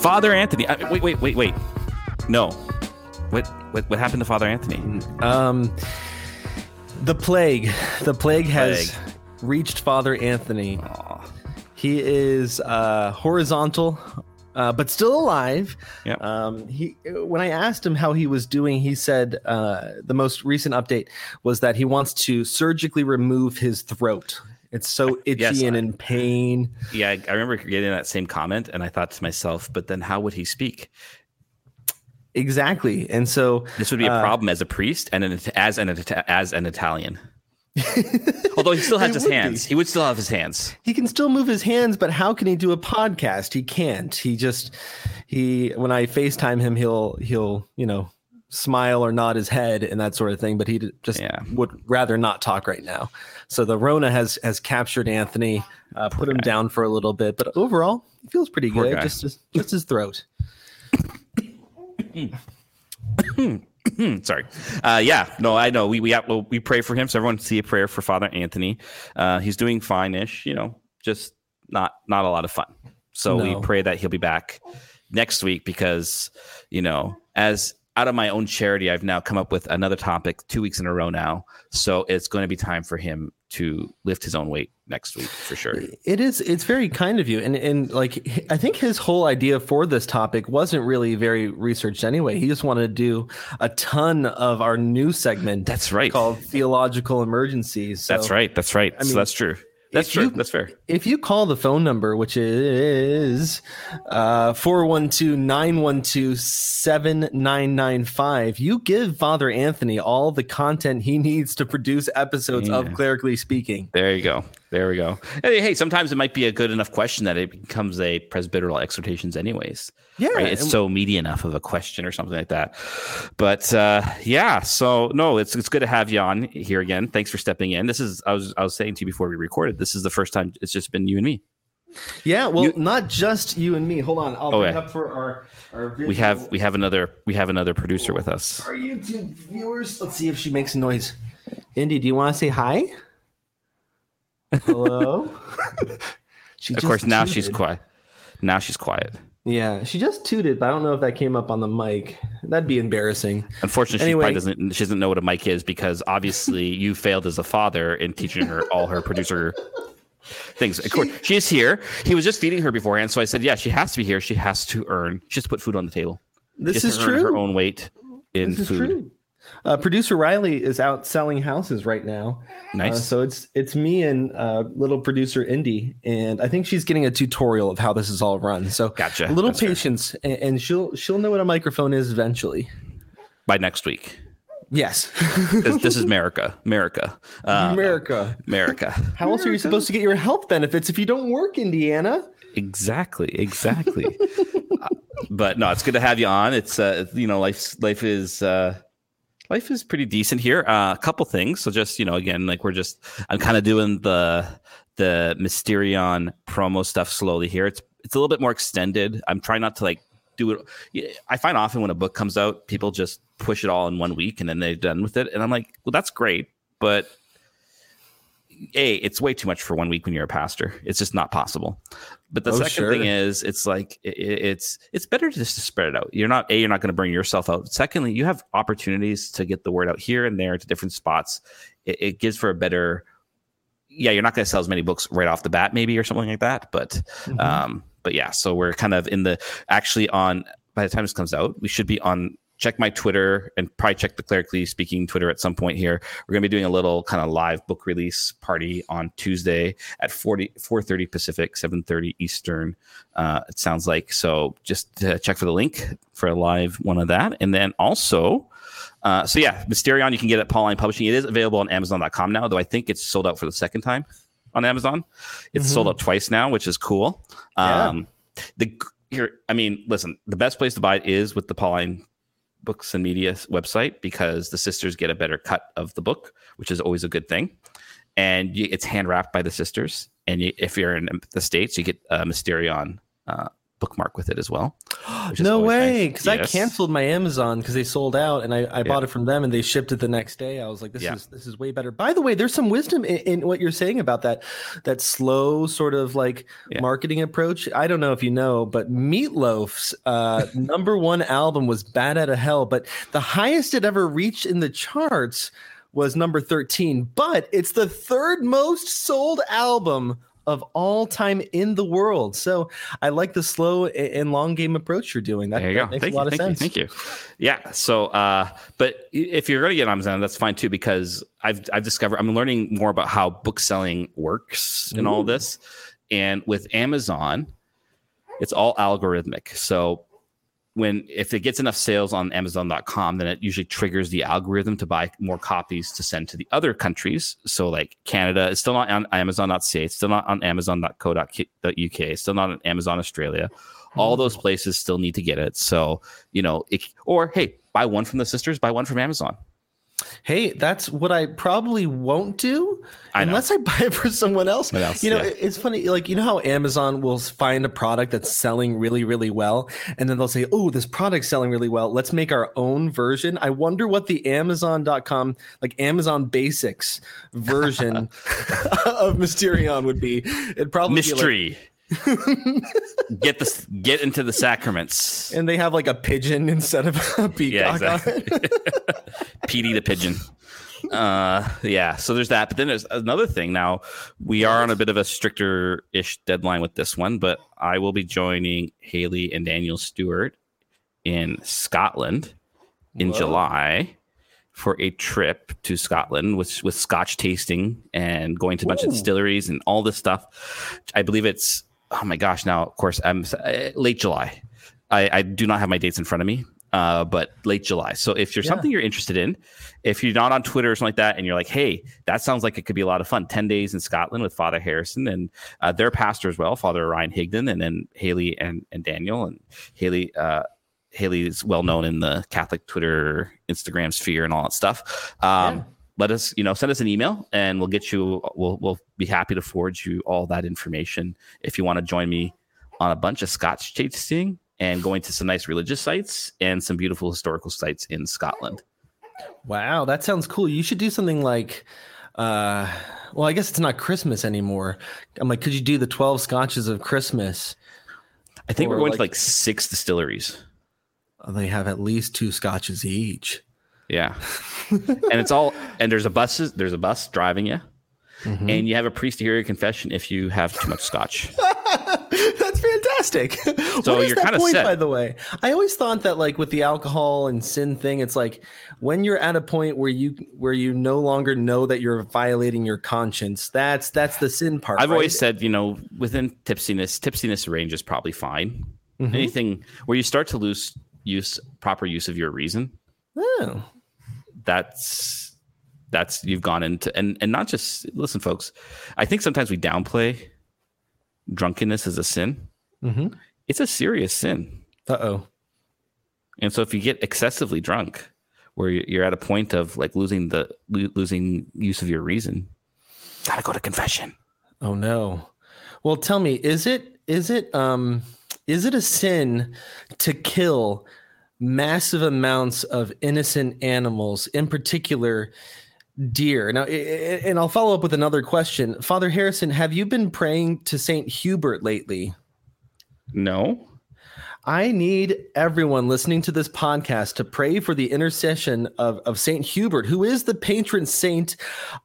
Father Anthony. Uh, wait, wait, wait, wait. No. What, what, what happened to Father Anthony? Um, the plague. The plague has Plague. reached Father Anthony. Aw. He is uh, horizontal, uh, but still alive. Yep. Um, he, when I asked him how he was doing, he said uh, the most recent update was that he wants to surgically remove his throat. It's so itchy Yes, and in pain. Yeah, I I remember getting that same comment, and I thought to myself, but then how would he speak? Exactly, and so This would be a Uh, problem as a priest and an, as an as an Italian. Although he still has his hands, be. he would still have his hands. he can still move his hands, but how can he do a podcast? He can't. He just he when I FaceTime him, he'll he'll you know smile or nod his head and that sort of thing, but he just Yeah. would rather not talk right now. So the Rona has has captured Anthony, uh, put him guy. down for a little bit, but overall he feels pretty Poor good. guy. Just his, just his throat. Sorry. Uh, yeah, no, I know. We we well, we pray for him. So everyone see a prayer for Father Anthony. Uh, he's doing fine-ish. You know, just not not a lot of fun. So we pray that he'll be back next week because you know, as out of my own charity, I've now come up with another topic two weeks in a row now. So it's going to be time for him to lift his own weight next week for sure. It is. It's very kind of you, and and like I think his whole idea for this topic wasn't really very researched anyway. He just wanted to do a ton of our new segment. That's right. Called theological emergencies. So That's right. That's right. I mean, so that's true. That's true. you- that's fair. If you call the phone number, which is uh, 412-912-7995, you give Father Anthony all the content he needs to produce episodes of Clerically Speaking. There you go. There we go. Hey, hey, sometimes it might be a good enough question that it becomes a presbyteral exhortations, anyways. Yeah, Right? It's so meaty enough of a question or something like that. But uh, yeah, so no, it's it's good to have you on here again. Thanks for stepping in. This is I was I was saying to you before we recorded. This is the first time it's just been you and me. Yeah, well, You- not just you and me. Hold on, I'll bring up for our our We have we have another we have another producer with us. our YouTube viewers. Let's see if she makes a noise. Indy, do you want to say hi? Hello. she Of just course, now she's quiet. Now she's quiet. Yeah, she just tooted, but I don't know if that came up on the mic. That'd be embarrassing. Unfortunately, Anyway. she probably doesn't. She doesn't know what a mic is because obviously you failed as a father in teaching her all her producer things. Of course, she is here. He was just feeding her beforehand, so I said, "Yeah, she has to be here. She has to earn. She has to put food on the table. This is true. Her own weight in This is food. true. Uh, Producer Riley is out selling houses right now. Nice. Uh, so it's it's me and uh, little producer Indy, and I think she's getting a tutorial of how this is all run. So Gotcha. a little That's patience, and, and she'll she'll know what a microphone is eventually. By next week, Yes, this, this is America. America. Uh, America. America. How else are you supposed to get your health benefits if you don't work, Indiana? Exactly. Exactly. But no, it's good to have you on. It's uh, you know, life life is uh, life is pretty decent here. Uh, a couple things. So just you know, again, like we're just I'm kind of doing the the Mysterion promo stuff slowly here. It's it's a little bit more extended. I'm trying not to like do it. I find often when a book comes out, people just push it all in one week and then they're done with it. And I'm like, well, that's great, but a it's way too much for one week when you're a pastor. It's just not possible. But the Oh, second sure. thing is, it's like i- i it's it's better just to spread it out. You're not a you're not going to bring yourself out. Secondly, you have opportunities to get the word out here and there to different spots. It, it gives for a better. Yeah, you're not going to sell as many books right off the bat, maybe or something like that. But Mm-hmm. um, but yeah, so we're kind of in the actually on by the time this comes out, we should be on check my Twitter and probably check the clerically speaking Twitter at some point here. We're gonna be doing a little kind of live book release party on Tuesday at 40 4:30 Pacific, 7:30 Eastern. Uh, it sounds like so. Just uh, check for the link for a live one of that, and then also. Uh, so yeah, Mysterion you can get at Pauline Publishing. It is available on Amazon.com now, though I think it's sold out for the second time on Amazon. It's Mhm. sold out twice now, which is cool. Yeah. Um, the here, I mean, listen, the best place to buy it is with the Pauline Books and Media website because the sisters get a better cut of the book, which is always a good thing. And you, it's hand wrapped by the sisters. And you, if you're in the states, you get a Mysterion uh, bookmark with it as well. No way, nice. because I canceled my Amazon because they sold out, and I, I bought it from them, and they shipped it the next day. I was like, "This Yeah. is this is way better." By the way, there's some wisdom in, in what you're saying about that that slow sort of like Yeah. marketing approach. I don't know if you know, but Meatloaf's uh, number one album was "Bat Out of Hell," but the highest it ever reached in the charts was number 13. But it's the third most sold album of all time in the world. So I like the slow and long game approach you're doing. That, There you that go. makes Thank a lot you. of Thank sense. you. Thank you. Yeah. So, uh, but if you're going to get Amazon, that's fine too, because I've, I've discovered, I'm learning more about how book selling works and all this. And with Amazon, it's all algorithmic. So when, if it gets enough sales on Amazon.com, then it usually triggers the algorithm to buy more copies to send to the other countries. So like Canada is still not on Amazon.ca, it's still not on Amazon.co.uk, it's still not on Amazon Australia all mm-hmm. those places still need to get it. So, you know, it, or hey, buy one from the sisters, buy one from Amazon. Hey, that's what I probably won't do I unless I buy it for someone else. Else? You know, Yeah. it's funny. Like, you know how Amazon will find a product that's selling really, really well, and then they'll say, "Oh, this product's selling really well. Let's make our own version." I wonder what the Amazon.com, like Amazon Basics version of Mysterion would be. It'd probably be like- Mystery. get this get into the sacraments. and they have like a pigeon instead of a peacock Yeah, on it. PD the pigeon. Uh yeah, so there's that. But then there's another thing. Now we are on a bit of a stricter ish deadline with this one, but I will be joining Haley and Daniel Stewart in Scotland in Whoa. July for a trip to Scotland with with Scotch tasting and going to a bunch of distilleries and all this stuff. I believe it's oh my gosh! Now, of course, I'm uh, late July. I, I do not have my dates in front of me, uh, but late July. So if there's Yeah. something you're interested in, if you're not on Twitter or something like that, and you're like, hey, that sounds like it could be a lot of fun. Ten days in Scotland with Father Harrison and uh, their pastor as well, Father Ryan Higdon, and then Haley and and Daniel and Haley. Uh, Haley is well known in the Catholic Twitter, Instagram sphere, and all that stuff. Um, Yeah. Let us, you know, send us an email, and we'll get you. We'll we'll be happy to forward you all that information if you want to join me on a bunch of Scotch tasting and going to some nice religious sites and some beautiful historical sites in Scotland. Wow, that sounds cool. You should do something like, uh, well, I guess it's not Christmas anymore. I'm like, could you do the 12 scotches of Christmas? I think Or we're going like- to like six distilleries. They have at least two scotches each. Yeah, and it's all and there's a bus. There's a bus driving you, Mm-hmm. and you have a priest to hear your confession if you have too much scotch. That's fantastic. So What is you're kinda point, set. by the way. I always thought that, like with the alcohol and sin thing, it's like when you're at a point where you where you no longer know that you're violating your conscience. That's that's the sin part. I've right? always said, you know, within tipsiness, tipsiness range is probably fine. Mhm. Anything where you start to lose use proper use of your reason, Oh. That's that's you've gone into and and not just listen, folks. I think sometimes we downplay drunkenness as a sin. mm-hmm. It's a serious sin, Uh oh. and so if you get excessively drunk, where you're you're at a point of like losing the losing use of your reason, gotta go to confession. Oh no. Well, tell me, is it is it um is it a sin to kill massive amounts of innocent animals, in particular deer? Now, and I'll follow up with another question. Father Harrison, have you been praying to Saint Hubert lately? No, I need everyone listening to this podcast to pray for the intercession of, of Saint Hubert, who is the patron saint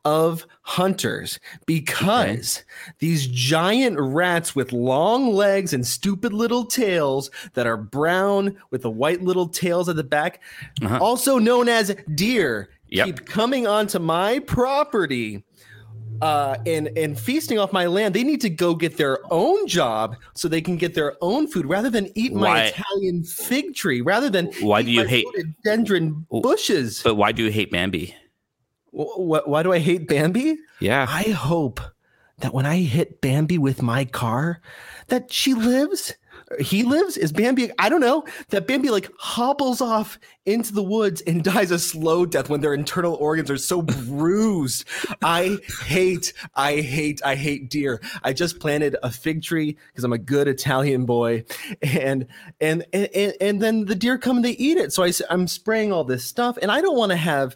of hunters, because these giant rats with long legs and stupid little tails that are brown with the white little tails at the back, Uh-huh. also known as deer, Yep. keep coming onto my property uh, and and feasting off my land, they need to go get their own job so they can get their own food rather than eat my Italian fig tree. Rather than Why do you hate- dendron bushes? but why do you hate Bambi? Wh- wh- why do I hate Bambi? Yeah, I hope that when I hit Bambi with my car, that she lives. He lives is Bambi. I don't know that Bambi like hobbles off into the woods and dies a slow death when their internal organs are so bruised. I hate, I hate, I hate deer. I just planted a fig tree because I'm a good Italian boy, and and and and then the deer come and they eat it. So I, I'm spraying all this stuff, and I don't want to have.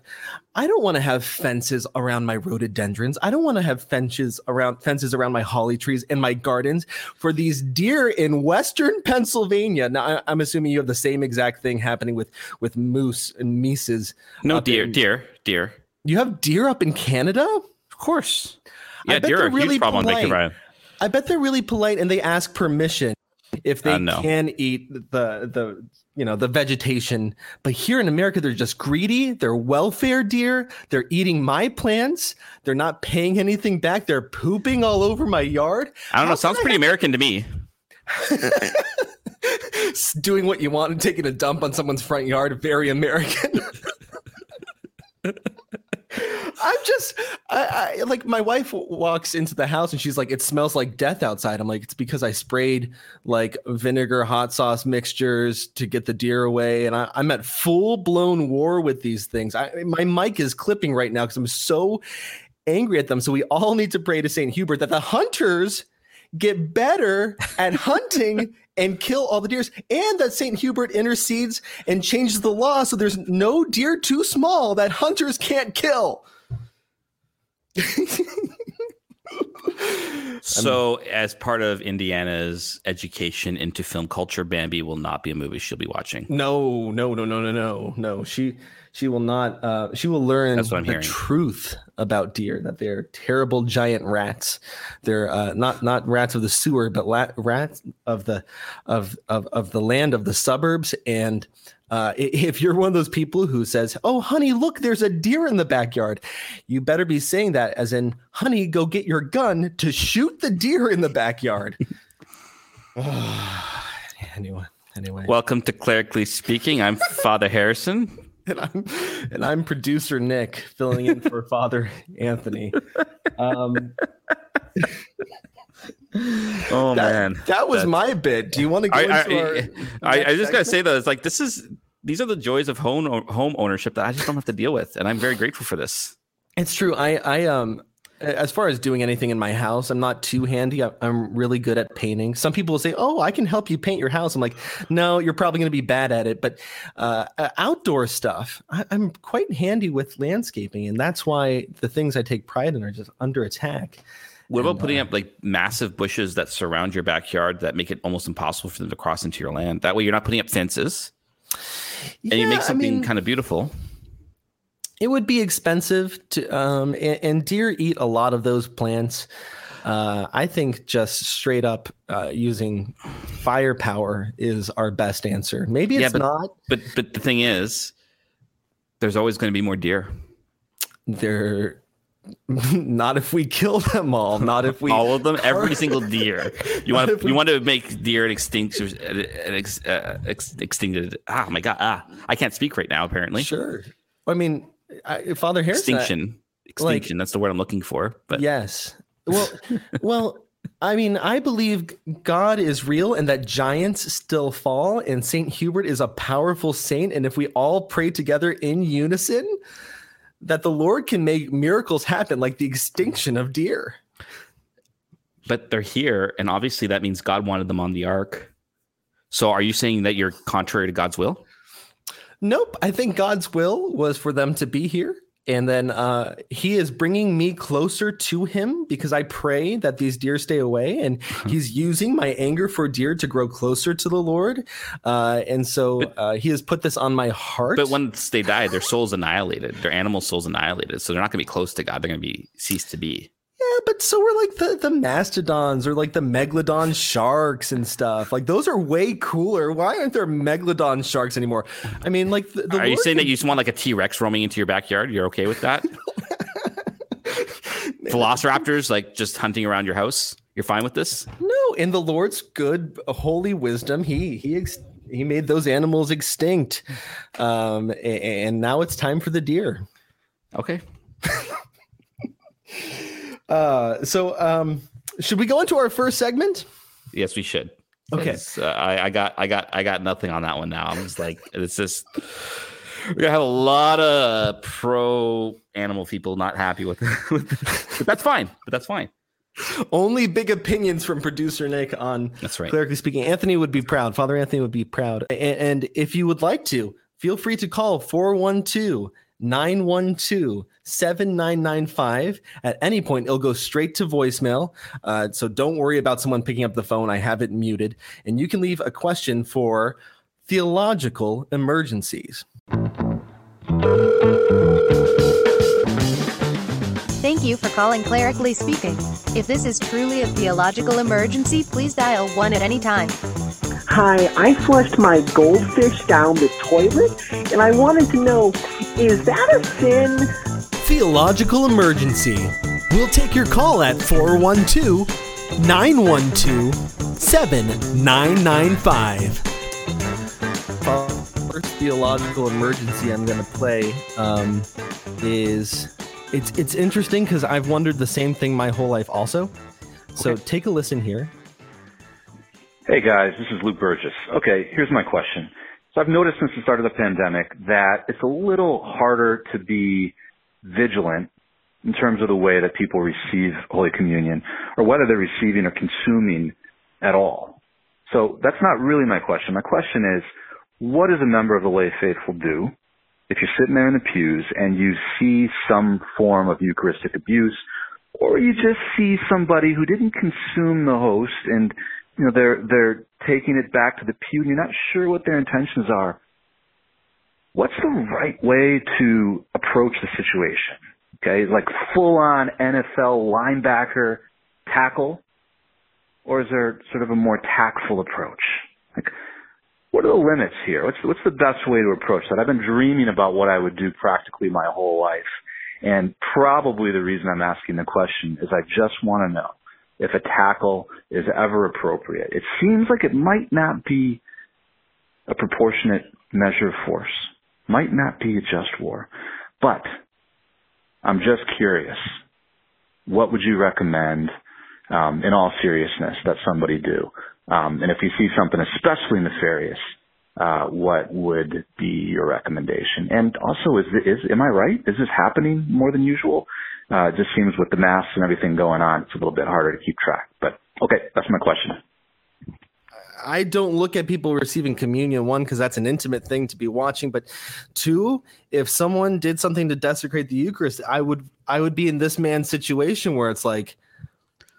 I don't want to have fences around my rhododendrons. I don't want to have fences around fences around my holly trees in my gardens for these deer in western Pennsylvania. Now I, am assuming you have the same exact thing happening with with moose and mises. No deer, in, deer, deer. You have deer up in Canada? Of course. Yeah, deer are a really huge problem polite. on Bacon I bet they're really polite and they ask permission if they uh, no. can eat the the you know the vegetation but here in america they're just greedy they're welfare deer they're eating my plants they're not paying anything back they're pooping all over my yard i don't How know sounds pretty have- american to me doing what you want and taking a dump on someone's front yard very american I'm just, I, I, like my wife walks into the house and she's like, it smells like death outside. I'm like, it's because I sprayed like vinegar, hot sauce mixtures to get the deer away. And I, am at full blown war with these things. I, my mic is clipping right now because I'm so angry at them. So we all need to pray to St. Hubert that the hunters get better at hunting and kill all the deers, and that St. Hubert intercedes and changes the law so there's no deer too small that hunters can't kill. so, as part of Indiana's education into film culture, Bambi will not be a movie she'll be watching. No, no, no, no, no, no, no. She she will not. Uh, she will learn the hearing. truth about deer that they're terrible giant rats. They're uh, not not rats of the sewer, but la- rats of the of, of of the land of the suburbs. And uh, if you're one of those people who says, "Oh, honey, look, there's a deer in the backyard," you better be saying that as in, "Honey, go get your gun to shoot the deer in the backyard." anyway, anyway. Welcome to Clerically Speaking. I'm Father Harrison and I'm and I'm producer Nick filling in for Father Anthony. Um, oh that, man, that was That's, my bit. Do you want to go I, I? I, I just gotta say though, it's like this is these are the joys of home home ownership that I just don't have to deal with, and I'm very grateful for this. It's true. I I um as far as doing anything in my house, I'm not too handy. I'm really good at painting. Some people will say, "Oh, I can help you paint your house." I'm like, "No, you're probably going to be bad at it." But uh, outdoor stuff, I, am quite handy with landscaping, and that's why the things I take pride in are just under attack. What and, about putting uh, up like massive bushes that surround your backyard that make it almost impossible for them to cross into your land? That way, you're not putting up fences, and yeah, you make something I mean, kind of beautiful it would be expensive to um, and, and, deer eat a lot of those plants. Uh, i think just straight up uh, using firepower is our best answer. Maybe it's yeah, but, not. but but the thing is there's always going to be more deer. There not if we kill them all not if we all of them? Every single deer. You want to you want to make deer an extinct an ex, uh, ex, extincted ah my god ah i can't speak right now apparently. Sure. I mean I, Father Harris Extinction. Extinction. Like, that's the word I'm looking for. But yes. Well, well, I mean, I believe God is real and that giants still fall, and Saint Hubert is a powerful saint. And if we all pray together in unison, that the Lord can make miracles happen, like the extinction of deer. But they're here, and obviously that means God wanted them on the ark. So, are you saying that you're contrary to God's will? Nope. I think God's will was for them to be here. And then uh, he is bringing me closer to him because I pray that these deer stay away. And he's using my anger for deer to grow closer to the Lord. Uh, and so uh, he has put this on my heart. But once they die, their soul's annihilated, their animal soul's annihilated. So they're not going to be close to God. They're going to be cease to be. But so we're like the the mastodons or like the megalodon sharks and stuff. Like those are way cooler. Why aren't there megalodon sharks anymore? I mean, like, the, the are you saying can... that you just want like a T Rex roaming into your backyard? You're okay with that? Velociraptors like just hunting around your house. You're fine with this? No, in the Lord's good holy wisdom, he he ex- he made those animals extinct, um, and, and now it's time for the deer. Okay. Uh, so, um, should we go into our first segment? Yes, we should. Okay. Uh, I, I got, I got, I got nothing on that one now. I'm just like, it's just. We're gonna have a lot of pro animal people not happy with it, but that's fine. But that's fine. Only big opinions from producer Nick on That's right. clerically speaking. Anthony would be proud. Father Anthony would be proud. A- And, if you would like to, feel free to call 412 912 7995. At any point, it'll go straight to voicemail. Uh, so don't worry about someone picking up the phone. I have it muted. And you can leave a question for theological emergencies. Thank you for calling Clerically Speaking. If this is truly a theological emergency, please dial 1 at any time. Hi, I flushed my goldfish down the toilet, and I wanted to know is that a sin? Theological emergency. We'll take your call at 412 912 7995. First theological emergency I'm going to play um, is it's it's interesting because I've wondered the same thing my whole life also. So take a listen here. Hey guys, this is Luke Burgess. Okay, here's my question. So I've noticed since the start of the pandemic that it's a little harder to be vigilant in terms of the way that people receive Holy Communion or whether they're receiving or consuming at all. So that's not really my question. My question is, what does a member of the lay faithful do if you're sitting there in the pews and you see some form of Eucharistic abuse or you just see somebody who didn't consume the host and you know they're they're taking it back to the pew and you're not sure what their intentions are what's the right way to approach the situation? Okay like full on nfl linebacker tackle? Or is there sort of a more tactful approach? Like what are the limits here? What's what's the best way to approach that? I've been dreaming about what i would do practically my whole life. And probably the reason i'm asking the question is i just want to know if a tackle is ever appropriate. It seems like it might not be a proportionate measure of force, might not be a just war. But I'm just curious, what would you recommend um, in all seriousness that somebody do? Um, and if you see something especially nefarious, uh, what would be your recommendation? And also, is, is am I right? Is this happening more than usual? Uh, it just seems with the masks and everything going on, it's a little bit harder to keep track. But okay, that's my question. I don't look at people receiving communion one because that's an intimate thing to be watching, but two, if someone did something to desecrate the Eucharist, I would I would be in this man's situation where it's like,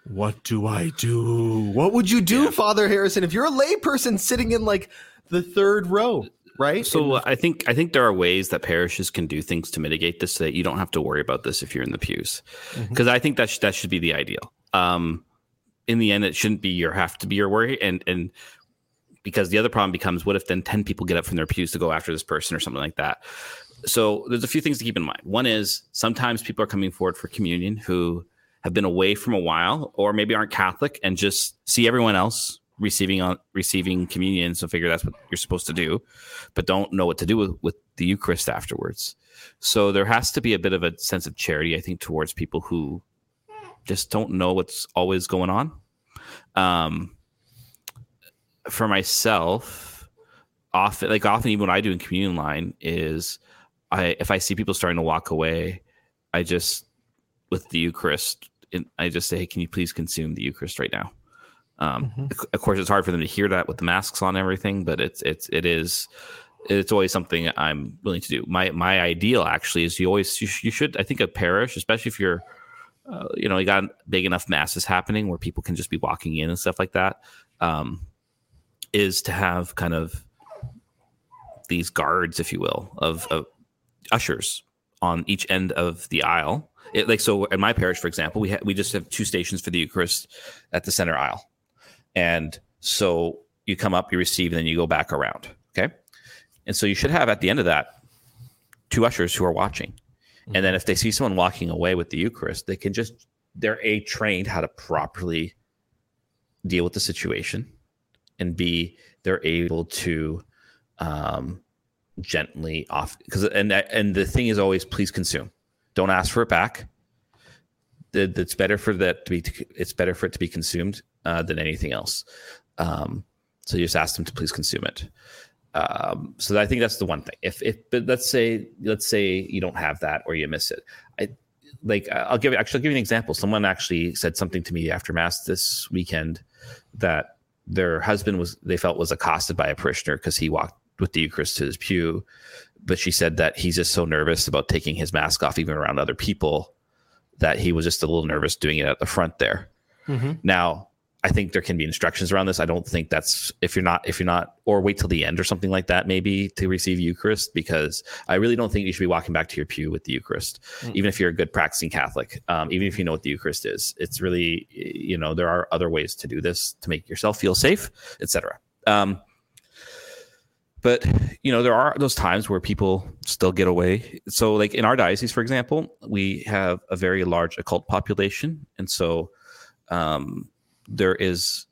what do I do? What would you do, Yeah. Father Harrison, if you're a layperson sitting in like the third row, right? So uh, I think I think there are ways that parishes can do things to mitigate this so that you don't have to worry about this if you're in the pews, because I think that sh- that should be the ideal. Um, in the end, it shouldn't be your have to be your worry, and and because the other problem becomes, what if then ten people get up from their pews to go after this person or something like that? So there's a few things to keep in mind. One is sometimes people are coming forward for communion who have been away from a while, or maybe aren't Catholic and just see everyone else receiving on receiving communion, so figure that's what you're supposed to do, but don't know what to do with, with the Eucharist afterwards. So there has to be a bit of a sense of charity, I think, towards people who just don't know what's always going on. Um, for myself, often like often even when I do in communion line is I if I see people starting to walk away, I just with the Eucharist, and I just say, hey, can you please consume the Eucharist right now? Um, Mhm. Of course, it's hard for them to hear that with the masks on and everything, but it's it's it is it's always something I'm willing to do. My my ideal actually is you always you, sh- you should I think a parish, especially if you're uh, you know you got big enough masses happening where people can just be walking in and stuff like that, um, is to have kind of these guards, if you will, of, of ushers on each end of the aisle. It, like so, in my parish, for example, we ha- we just have two stations for the Eucharist at the center aisle, and so you come up, you receive, and then you go back around. Okay, and so you should have at the end of that two ushers who are watching, and then if they see someone walking away with the Eucharist, they can just they're a trained how to properly deal with the situation, and b they're able to um, gently off because and and the thing is always please consume. Don't ask for it back. That- that's better for that to be it's better for it to be consumed uh, than anything else. Um, so you just ask them to please consume it Um, so I think that's the one thing. If if but let's say let's say you don't have that or you miss it, I like I'll give actually I'll give you an example. Someone actually said something to me after mass this weekend that their husband was they felt was accosted by a parishioner because he walked with the Eucharist to his pew, but she said that he's just so nervous about taking his mask off even around other people that he was just a little nervous doing it at the front there. Mm-hmm. Now, I think there can be instructions around this. I don't think that's if you're not if you're not or wait till the end or something like that maybe to receive Eucharist because I really don't think you should be walking back to your pew with the Eucharist, Mm. even if you're a good practicing Catholic, um, even if you know what the Eucharist is. It's really you know there are other ways to do this to make yourself feel safe, etc. Um, but you know there are those times where people still get away. So like in our diocese, for example, we have a very large occult population, and so um, there is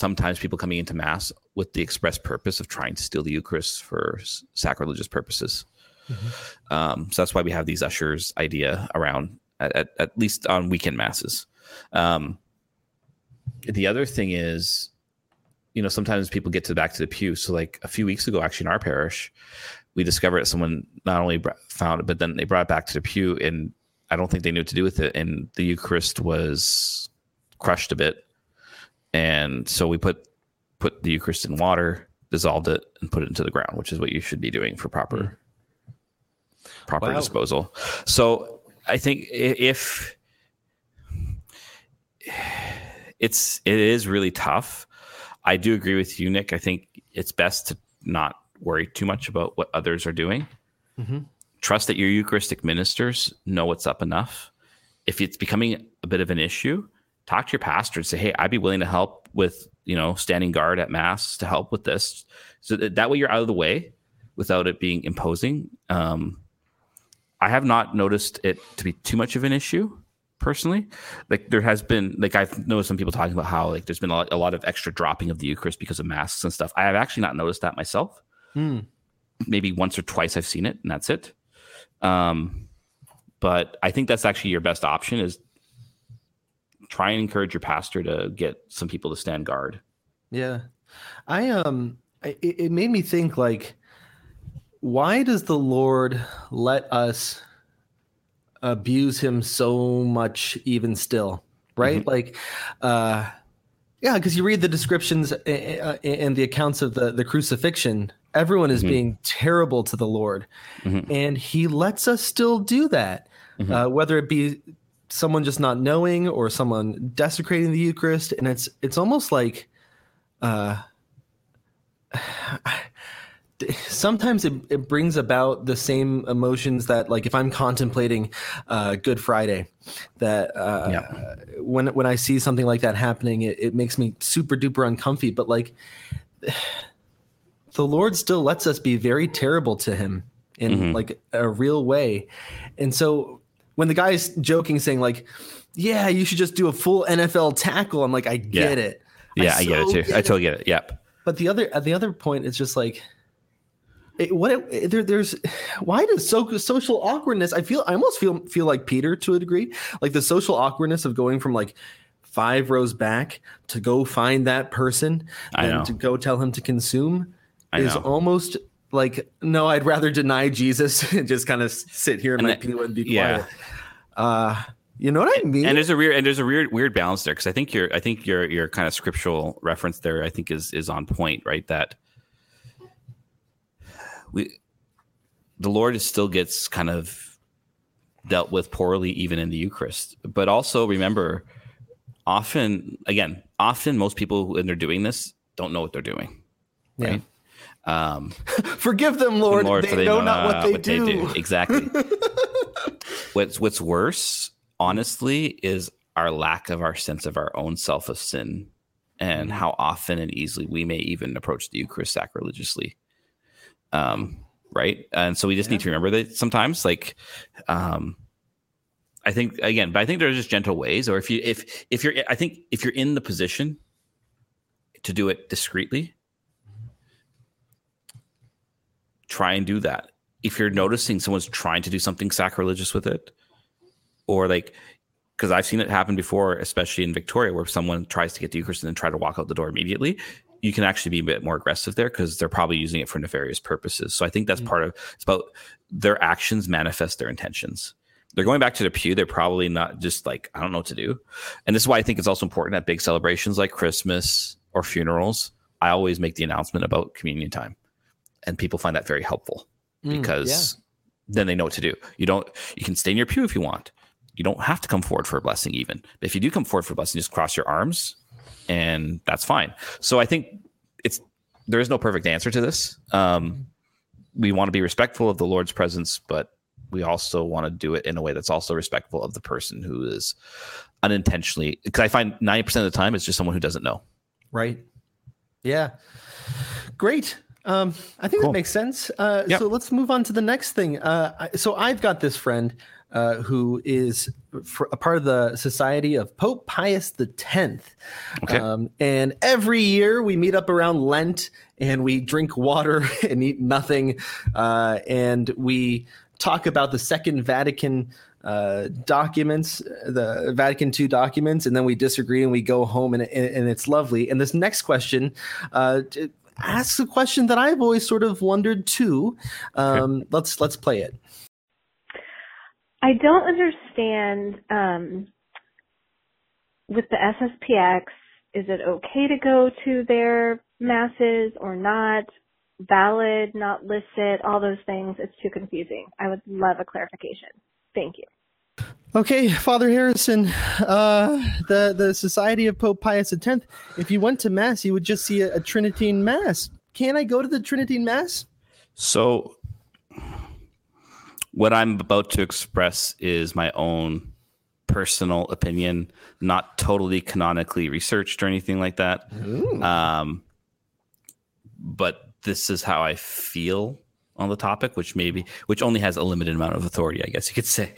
sometimes people coming into mass with the express purpose of trying to steal the Eucharist for sacrilegious purposes. Um, so that's why we have these ushers idea around at, at, at least on weekend masses. Um, the other thing is, you know, sometimes people get to the back to the pew. So like a few weeks ago, actually in our parish, we discovered that someone not only found it, but then they brought it back to the pew, and I don't think they knew what to do with it. And the Eucharist was crushed a bit, and so we put put the Eucharist in water, dissolved it, and put it into the ground, which is what you should be doing for proper proper Wow. disposal. So I think if it's it is really tough. I do agree with you, Nick. I think it's best to not worry too much about what others are doing. Mhm. Trust that your Eucharistic ministers know what's up enough. If it's becoming a bit of an issue, talk to your pastor and say, "Hey, I'd be willing to help with you know standing guard at mass to help with this." So that, that way you're out of the way without it being imposing. Um, I have not noticed it to be too much of an issue personally. Like there has been, like I've noticed some people talking about how like there's been a lot, a lot of extra dropping of the Eucharist because of masks and stuff. I have actually not noticed that myself. Hmm. Maybe once or twice I've seen it, and that's it. Um, but I think that's actually your best option is try and encourage your pastor to get some people to stand guard. Yeah. I um it, it made me think like why does the Lord let us abuse him so much even still? Right? Like uh yeah, because you read the descriptions a- a- and the accounts of the, the crucifixion, everyone is Mhm. being terrible to the Lord. Mhm. And he lets us still do that, Mhm. uh, whether it be someone just not knowing or someone desecrating the Eucharist. And it's it's almost like uh, sometimes it, it brings about the same emotions that like if i'm contemplating uh, good friday that uh, Yeah. when when i see something like that happening it, it makes me super duper uncomfy but like the lord still lets us be very terrible to him in Mhm. like a real way and so when the guy's joking saying like yeah you should just do a full nfl tackle i'm like i get it Yeah, I, get so it too. I totally get it. Yep. but the other at the other point, it's just like it, what it, there, there's why does so social awkwardness? I feel I almost feel feel like Peter to a degree, like the social awkwardness of going from like five rows back to go find that person I and to go tell him to consume I is know. almost like no, I'd rather deny Jesus and just kind of sit here in And my that- pew and be yeah. quiet. Uh, you know what I mean? and there's a weird and there's a weird weird balance there because I think your I think your your kind of scriptural reference there I think is is on point right that we the Lord is still gets kind of dealt with poorly even in the Eucharist but also remember often again often most people when they're doing this don't know what they're doing Yeah. Um Forgive them, Lord. Lord, they for know not what, they, do. Exactly. what's what's worse, honestly, is our lack of our sense of our own self of sin and Mm-hmm. how often and easily we may even approach the Eucharist sacrilegiously. Um, right. And so we just need to remember that sometimes, like, um, I think again, but I think there's just gentle ways, or if you if if you're I think if you're in the position to do it discreetly, try and do that. If you're noticing someone's trying to do something sacrilegious with it, or like, because I've seen it happen before, especially in Victoria, where someone tries to get the Eucharist and then try to walk out the door immediately. you can actually be a bit more aggressive there because they're probably using it for nefarious purposes. So I think that's Mhm. part of it's about their actions manifest their intentions. They're going back to the pew. They're probably not just like, I don't know what to do. And this is why I think it's also important at big celebrations like Christmas or funerals. I always make the announcement about communion time. And people find that very helpful Mm, because then they know what to do. You don't you can stay in your pew if you want. You don't have to come forward for a blessing even. But if you do come forward for a blessing, just cross your arms and that's fine. So I think it's there is no perfect answer to this. Um, we want to be respectful of the Lord's presence, but we also want to do it in a way that's also respectful of the person who is unintentionally because I find 90% of the time it's just someone who doesn't know. Right. Yeah. Great. Um, I think Cool. that makes sense. Uh, Yep. So let's move on to the next thing. Uh, so I've got this friend uh, who is a part of the Society of Pope Pius X. Okay. Um, and every year we meet up around Lent and we drink water and eat nothing. Uh, and we talk about the Second Vatican uh, documents, the Vatican II documents, and then we disagree and we go home and, and, and it's lovely. And this next question uh, asks a question that I've always sort of wondered too. Um, let's let's play it. I don't understand um, with the SSPX. Is it okay to go to their masses or not? Valid, not licit, all those things. It's too confusing. I would love a clarification. Thank you. Okay, Father Harrison, uh, the the Society of Pope Pius X. If you went to mass, you would just see a, a Tridentine mass. Can I go to the Tridentine mass? So, what I'm about to express is my own personal opinion, not totally canonically researched or anything like that. Um, but this is how I feel on the topic, which maybe, which only has a limited amount of authority, I guess you could say.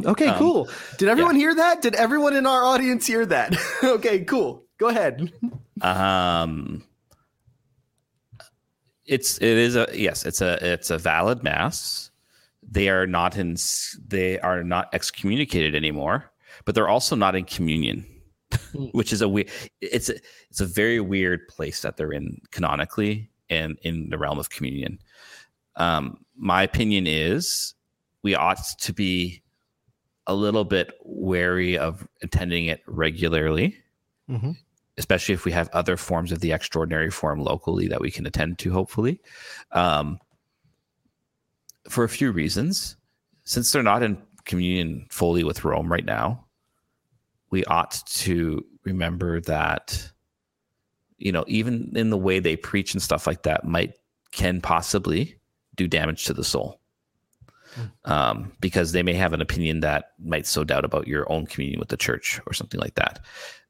Okay, Um, cool. Did everyone hear that? Did everyone in our audience hear that? okay, cool. Go ahead. Um, it's it is a yes, it's a it's a valid mass. They are not in they are not excommunicated anymore, but they're also not in communion, which is a weird. It's a it's a very weird place that they're in canonically and in the realm of communion. Um, my opinion is we ought to be a little bit wary of attending it regularly especially if we have other forms of the extraordinary form locally that we can attend to, hopefully. Um, for a few reasons. Since they're not in communion fully with Rome right now, we ought to remember that, you know, even in the way they preach and stuff like that, might can possibly do damage to the soul. Um, because they may have an opinion that might sow doubt about your own communion with the church or something like that.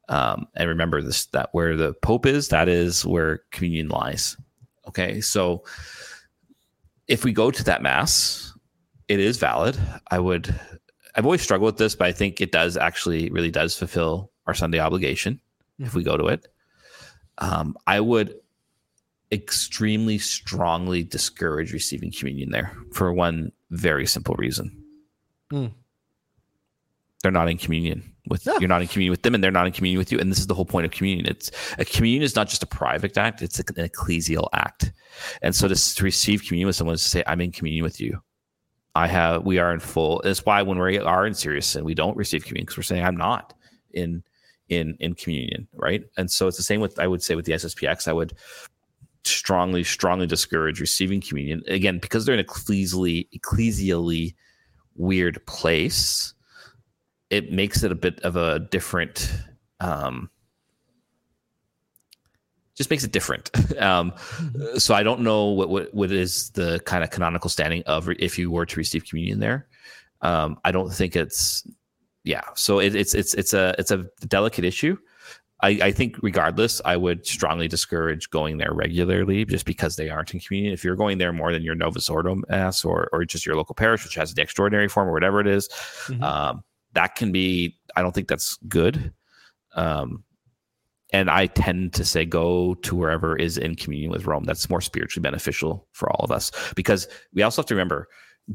Um, and remember this that where the Pope is, that is where communion lies. Okay. So if we go to that mass, it is valid. I would I've always struggled with this, but I think it does actually really does fulfill our Sunday obligation if we go to it. Um, I would extremely strongly discourage receiving communion there for one very simple reason. Hmm. They're not in communion with Yeah. you're not in communion with them and they're not in communion with you. And this is the whole point of communion. It's a communion is not just a private act it's an ecclesial act. And so to, to receive communion with someone is to say i'm in communion with you. I have we are in full. That's why when we are in serious sin we don't receive communion because we're saying i'm not in in in communion right? And so it's the same with i would say with the sspx i would strongly strongly discourage receiving communion. Again because they're in a ecclesially ecclesially weird place it makes it a bit of a different um just makes it different. Um so i don't know what, what what is the kind of canonical standing of re- if you were to receive communion there. Um i don't think it's yeah. So it, it's it's it's a it's a delicate issue I, I think regardless, I would strongly discourage going there regularly just because they aren't in communion. If you're going there more than your Novus Ordo Mass or, or just your local parish, which has the extraordinary form or whatever it is, Mhm. um, that can be, I don't think that's good. Um, and I tend to say go to wherever is in communion with Rome. That's more spiritually beneficial for all of us because we also have to remember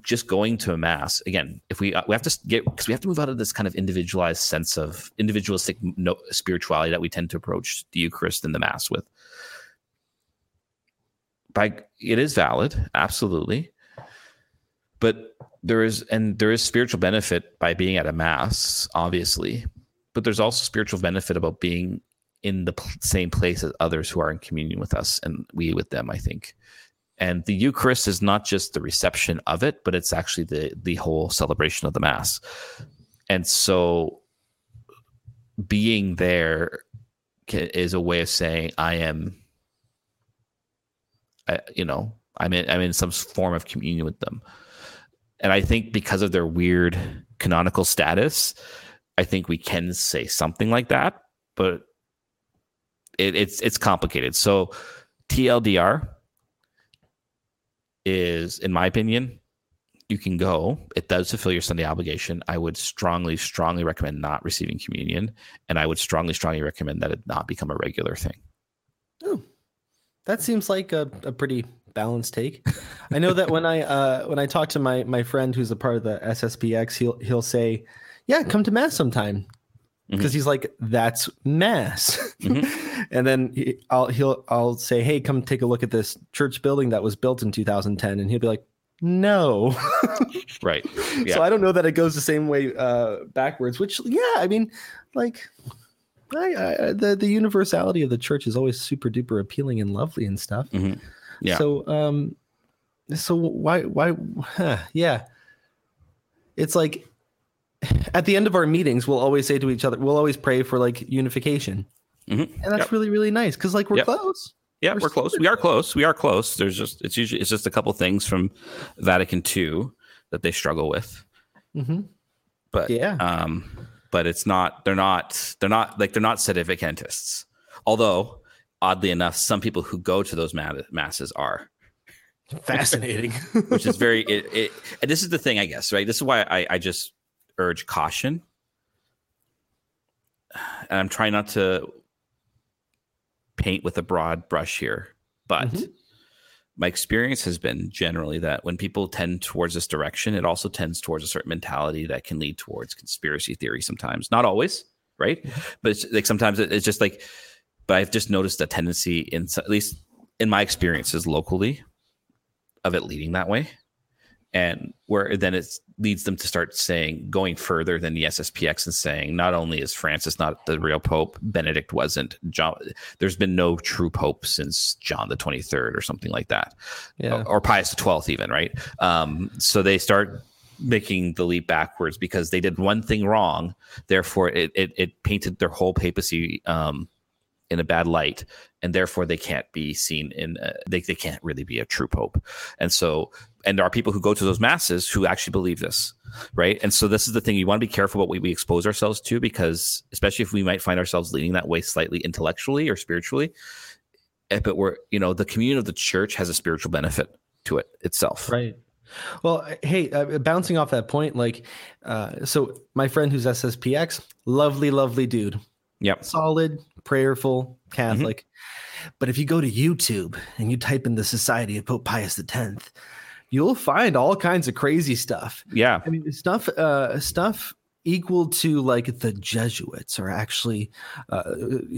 just going to a mass again if we uh, we have to get because we have to move out of this kind of individualized sense of individualistic no, spirituality that we tend to approach the eucharist and the mass with by it is valid, absolutely. But there is and there is spiritual benefit by being at a mass, obviously. But there's also spiritual benefit about being in the same place as others who are in communion with us and we with them, I think. And the Eucharist is not just the reception of it, but it's actually the the whole celebration of the mass. And so being there is a way of saying I am I, you know, I'm in I'm in some form of communion with them. And I think because of their weird canonical status, I think we can say something like that, but it, it's it's complicated. So TLDR is, in my opinion, you can go. It does fulfill your Sunday obligation. I would strongly, strongly recommend not receiving communion, and I would strongly, strongly recommend that it not become a regular thing. Oh, that seems like a, a pretty balanced take. I know that when I uh, when I talk to my my friend who's a part of the SSPX, he'll he'll say, "Yeah, come to mass sometime," because he's like, "That's mass." and then he, I'll he'll I'll say, "Hey, come take a look at this church building that was built in 2010," and he'll be like, "No." Right. Yeah. So I don't know that it goes the same way uh, backwards. Which, yeah, I mean, like, I, I, the the universality of the church is always super duper appealing and lovely and stuff. Mhm. Yeah. So, um, so why why huh, yeah, it's like at the end of our meetings, we'll always say to each other, we'll always pray for like unification, Mhm. and that's Yep. really really nice because like we're Yep. close. Yeah, We're we're close. We are close. We are close. There's just it's usually it's just a couple things from Vatican II that they struggle with. hmm But Yeah. um, but it's not. They're not. They're not like they're not sedevacantists. Although, oddly enough, some people who go to those ma- masses are, Fascinating. which is very. It, it, and this is the thing, I guess. Right. This is why I, I just urge caution, and I'm trying not to paint with a broad brush here, but Mhm. my experience has been generally that when people tend towards this direction, it also tends towards a certain mentality that can lead towards conspiracy theory sometimes. Not always, right? But it's like sometimes it's just like, but I've just noticed a tendency in at least in my experiences locally of it leading that way. And where then it leads them to start saying, going further than the SSPX and saying, not only is Francis not the real Pope, Benedict wasn't. John, there's been no true Pope since John the 23rd or something like that yeah. or Pius the Twelfth, even right. Um, so they start making the leap backwards because they did one thing wrong. Therefore, it it, it painted their whole papacy um, in a bad light, and therefore they can't be seen in. Uh, they they can't really be a true pope. And so, and there are people who go to those masses who actually believe this, right? And so this is the thing you want to be careful about what we expose ourselves to because, especially if we might find ourselves leaning that way slightly intellectually or spiritually if it were, you know, the communion of the church has a spiritual benefit to it itself. Right. Well, hey, uh, bouncing off that point, like, uh, so my friend who's SSPX, lovely, lovely dude, Yep. solid, prayerful, Catholic. But if you go to YouTube and you type in the Society of Pope Pius X, you'll find all kinds of crazy stuff. Yeah. I mean, stuff, uh, stuff equal to like the Jesuits are actually uh,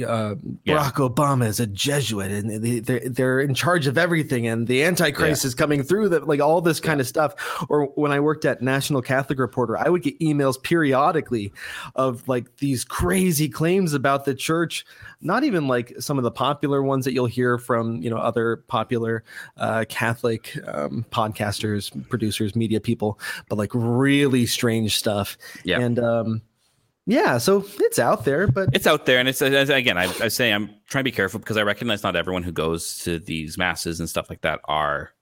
uh, Yeah. Barack Obama is a Jesuit and they, they're, they're in charge of everything and the Antichrist is coming through that like all this kind of stuff. Or when I worked at National Catholic Reporter, I would get emails periodically of like these crazy claims about the church. Not even like some of the popular ones that you'll hear from you know other popular uh, Catholic um, podcasters, producers, media people, but like really strange stuff. Yeah. And um, yeah, so it's out there, but It's out there. And it's, again, I, I say I'm trying to be careful because I recognize not everyone who goes to these masses and stuff like that are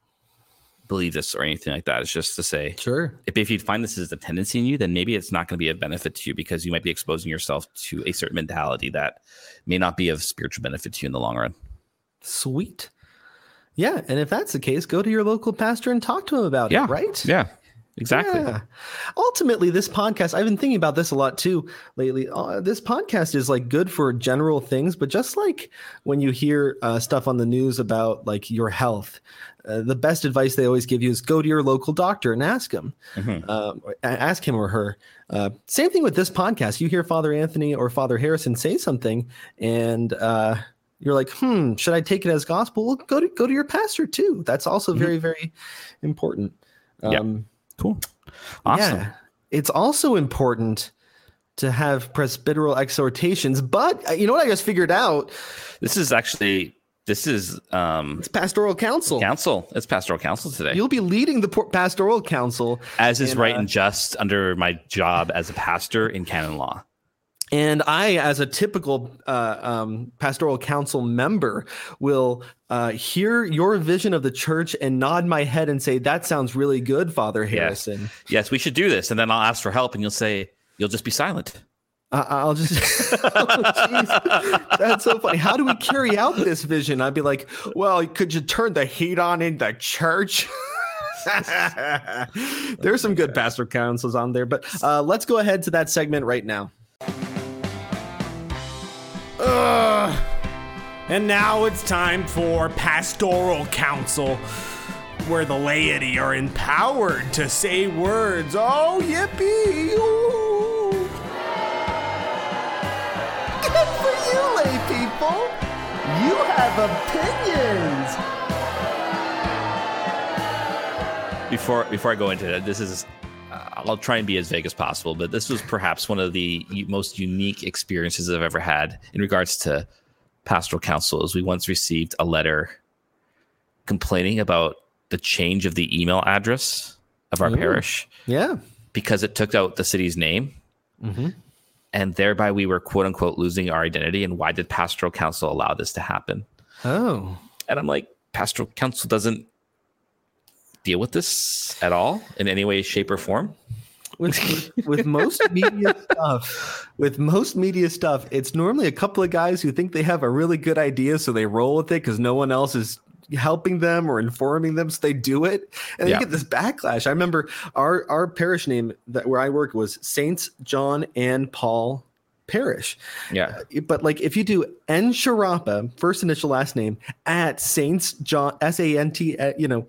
believe this or anything like that. It's just to say, sure. if, if you find this is a tendency in you, then maybe it's not going to be a benefit to you because you might be exposing yourself to a certain mentality that may not be of spiritual benefit to you in the long run. Sweet. Yeah, and if that's the case, go to your local pastor and talk to him about Yeah. it, right? Yeah. Exactly. Yeah. Ultimately, this podcast, I've been thinking about this a lot too lately. Uh, this podcast is like good for general things, but just like when you hear uh, stuff on the news about like your health, uh, the best advice they always give you is go to your local doctor and ask him. Mhm. Um, ask him or her. Uh, same thing with this podcast. You hear Father Anthony or Father Harrison say something, and uh, you're like, hmm, should I take it as gospel? Well, go to go to your pastor too. That's also Mhm. very very important. Yeah. Cool. Awesome. Yeah. It's also important to have presbyteral exhortations, but uh, you know what I just figured out? This is actually this is um It's pastoral council. council. It's pastoral council today. You'll be leading the pastoral council, as is and, right uh, and just under my job as a pastor in canon law. And I, as a typical uh, um, pastoral council member, will uh, hear your vision of the church and nod my head and say, "That sounds really good, Father Harrison." Yes, we should do this, and then I'll ask for help, and you'll say you'll just be silent. I'll just. oh, That's so funny. How do we carry out this vision? I'd be like, well, could you turn the heat on in the church? There's some good pastor councils on there, but uh, let's go ahead to that segment right now. Ugh. And now it's time for Pastoral Council, where the laity are empowered to say words. Oh, yippee! Ooh. Good for you, lay people. You have opinions. Before before I go into it, this is I'll try and be as vague as possible, but this was perhaps one of the most unique experiences I've ever had in regards to pastoral council. As we once received a letter complaining about the change of the email address of our Ooh. parish Yeah. because it took out the city's name. Mm-hmm. and thereby we were quote unquote losing our identity and why did pastoral council allow this to happen Oh. and i'm like pastoral council doesn't deal with this at all in any way shape or form? With, with with most media stuff with most media stuff it's normally a couple of guys who think they have a really good idea so they roll with it because no one else is helping them or informing them so they do it. And Yeah. you get this backlash. I remember our our parish name that where i work was saints john and paul parish yeah but like if you do N Sharapa, first initial last name at Saints John S A N T, uh, you know,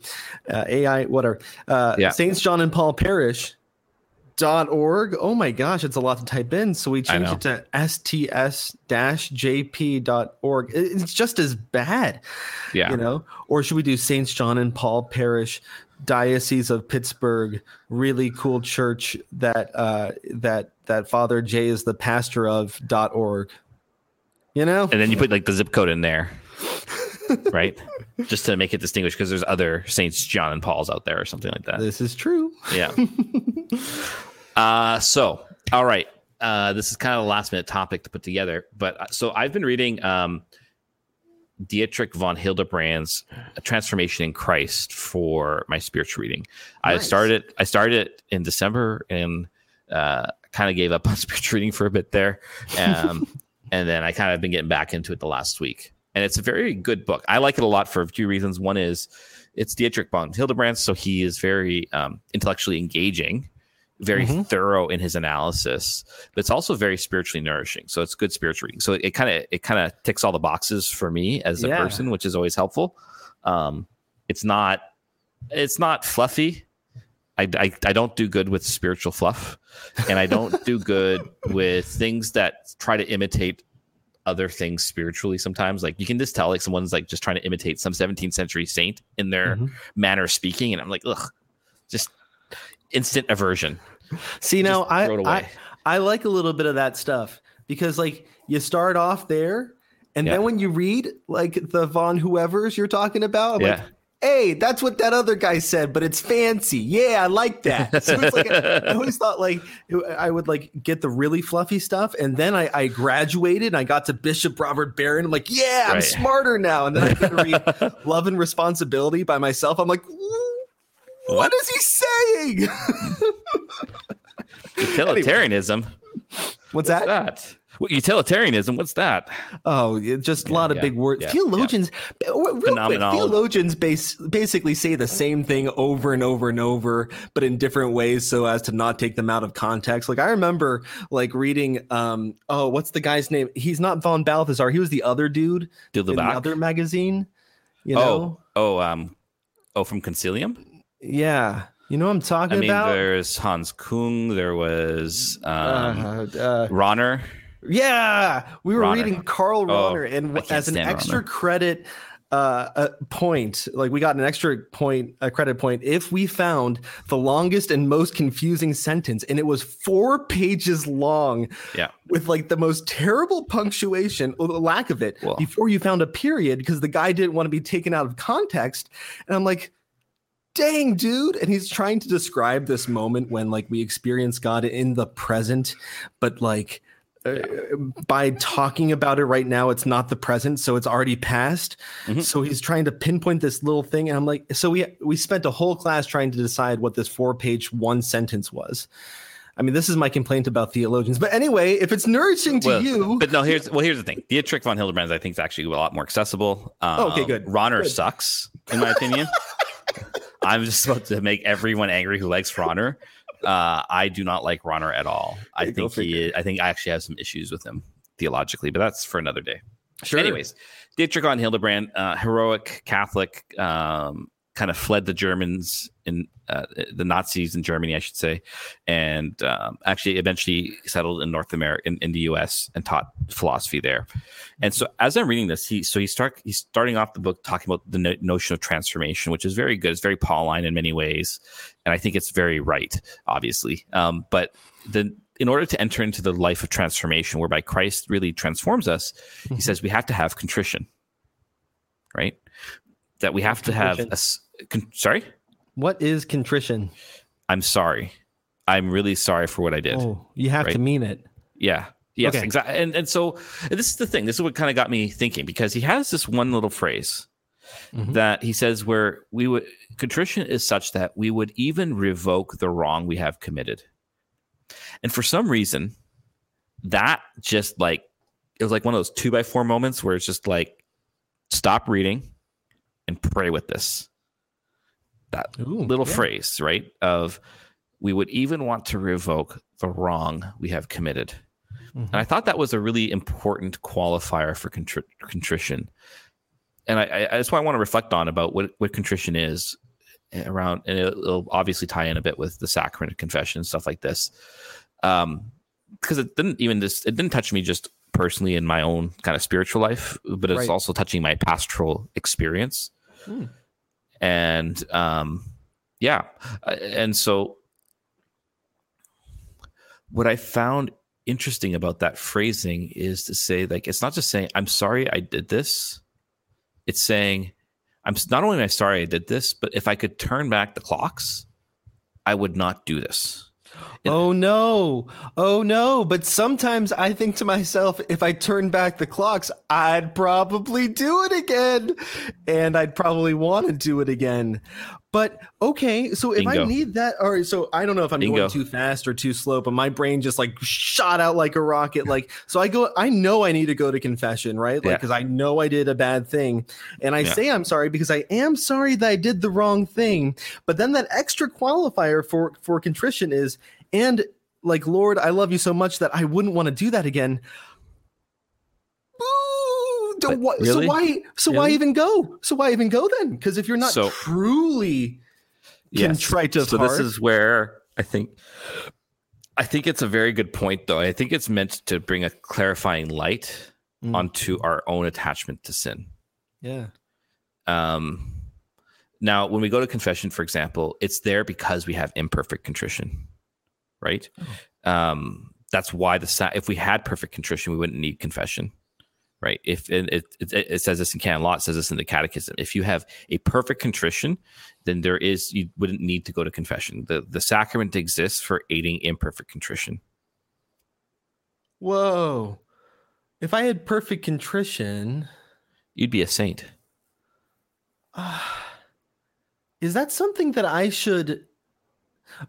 uh, A I whatever, uh, Yeah. Saints John and Paul Parish dot org. Oh my gosh, it's a lot to type in. So we changed it to sts dash jp dot org. It's just as bad, yeah you know. Or should we do Saints John and Paul Parish? Diocese of Pittsburgh, really cool church that uh, that that Father Jay is the pastor of dot org. You know, and then you put like the zip code in there right just to make it distinguished because there's other saints john and paul's out there or something like that this is true. Yeah. uh, so, all right. Uh, this is kind of a last minute topic to put together. But uh, so I've been reading um, Dietrich von Hildebrand's Transformation in Christ for my spiritual reading. I started I started it in December and uh, kind of gave up on spiritual reading for a bit there. Um, and then I kind of been getting back into it the last week. And it's a very good book. I like it a lot for a few reasons. One is it's Dietrich von Hildebrand, so he is very um, intellectually engaging, very Mhm. thorough in his analysis, but it's also very spiritually nourishing. So it's good spiritual reading. So it kind of it kind of ticks all the boxes for me as a Yeah. person, which is always helpful. Um, it's not it's not fluffy. I, I, I don't do good with spiritual fluff, and I don't do good with things that try to imitate other things spiritually. Sometimes, like you can just tell, like someone's like just trying to imitate some 17th century saint in their Mhm. manner of speaking, and I'm like, ugh, just instant aversion. See now, I, I. I like a little bit of that stuff because like you start off there, and Yeah. then when you read like the von whoever's you're talking about, I'm like, Yeah. Hey, that's what that other guy said, but it's fancy. Yeah, I like that. So it's like I always thought like I would like get the really fluffy stuff, and then I, I graduated and I got to Bishop Robert Barron. I'm like, yeah, I'm Right. smarter now. And then I get to read Love and Responsibility by myself. I'm like, what What? is he saying? Utilitarianism. What's What's that? that? What, utilitarianism. What's that? Oh, just a Yeah, lot of yeah, big words. yeah, theologians, quick, theologians base, basically say the same thing over and over and over, but in different ways so as to not take them out of context. Like I remember like reading, um, oh, what's the guy's name? He's not von Balthasar. He was the other dude Do the in the other magazine. You know? oh, oh, um, oh, from Concilium. Yeah. You know what I'm talking I mean, about? there's Hans Kung. There was um, uh, uh, Rahner. Yeah, we were Rahner. reading Karl Oh, and I w- can't as an extra Rahner. credit uh, uh, point, like we got an extra point, a credit point, if we found the longest and most confusing sentence, and it was four pages long, Yeah. with like the most terrible punctuation or the lack of it Well- before you found a period because the guy didn't want to be taken out of context, and I'm like. Dang, dude. And he's trying to describe this moment when, like, we experience God in the present, but like uh, by talking about it right now, it's not the present, so it's already past. Mhm. So he's trying to pinpoint this little thing, and I'm like, so we we spent a whole class trying to decide what this four page one sentence was. I mean, this is my complaint about theologians. But anyway, if it's nourishing to Well, you, But no, here's well, here's the thing. Dietrich von Hildebrand, I think, is actually a lot more accessible. Um, Oh, okay, good. Rahner Good. sucks, in my opinion. I'm just about to make everyone angry who likes Rahner. Uh, I do not like Rahner at all. I think he. Is, I think I actually have some issues with him theologically, but that's for another day. sure. Anyways, Dietrich von Hildebrand, uh, heroic Catholic, um, kind of fled the Germans in uh, the Nazis in Germany, I should say, and um, actually eventually settled in North America, in, in the U.S., and taught philosophy there. And so, as I'm reading this, he so he start he's starting off the book talking about the no- notion of transformation, which is very good. It's very Pauline in many ways, and I think it's very right, obviously. Um, but the in order to enter into the life of transformation, whereby Christ really transforms us, he says we have to have contrition, right? That we have to have a. Con- sorry, What is contrition? I'm sorry. I'm really sorry for what I did. Oh, you have to mean it. Yeah. Yes, Okay. exactly. And and so and this is the thing. This is what kind of got me thinking because he has this one little phrase Mhm. that he says where we would contrition is such that we would even revoke the wrong we have committed. And for some reason, that just like it was like one of those two by four moments where it's just like stop reading and pray with this. That Ooh, little yeah. phrase, right? Of we would even want to revoke the wrong we have committed. Mhm. And I thought that was a really important qualifier for contri- contrition. And I, I, that's why I want to reflect on about what, what contrition is around, and it'll, it'll obviously tie in a bit with the sacrament of confession and stuff like this. Um, because it didn't even just, it didn't touch me just personally in my own kind of spiritual life, but it's Right. also touching my pastoral experience. Hmm. And, um, yeah. Uh, And so what I found interesting about that phrasing is to say like it's not just saying I'm sorry I did this. It's saying I'm not only am I sorry I did this, but if I could turn back the clocks, I would not do this. Oh no. Oh no. But sometimes I think to myself, if I turn back the clocks, I'd probably do it again. And I'd probably want to do it again. But okay, so if I need that, or so I don't know if I'm Bingo. going too fast or too slow, but my brain just like shot out like a rocket. Like, so I go, I know I need to go to confession, right? Like, Yeah. because I know I did a bad thing. And I Yeah. say I'm sorry because I am sorry that I did the wrong thing. But then that extra qualifier for for contrition is, and like, Lord, I love you so much that I wouldn't want to do that again. Ooh, don't- But why- really? So why? So why even go? So why even go then? Because if you're not So- truly Yes. contrite of so heart, this is where I think I think it's a very good point though. I think it's meant to bring a clarifying light Mm. onto our own attachment to sin. yeah, Um, now, when we go to confession, for example, it's there because we have imperfect contrition, right? Um, that's why the if we had perfect contrition, we wouldn't need confession, right? If it, it, it says this in canon law, it says this in the catechism. If you have a perfect contrition, then there is you wouldn't need to go to confession. the The sacrament exists for aiding imperfect contrition. whoa. If I had perfect contrition, You'd be a saint. is that something that I should?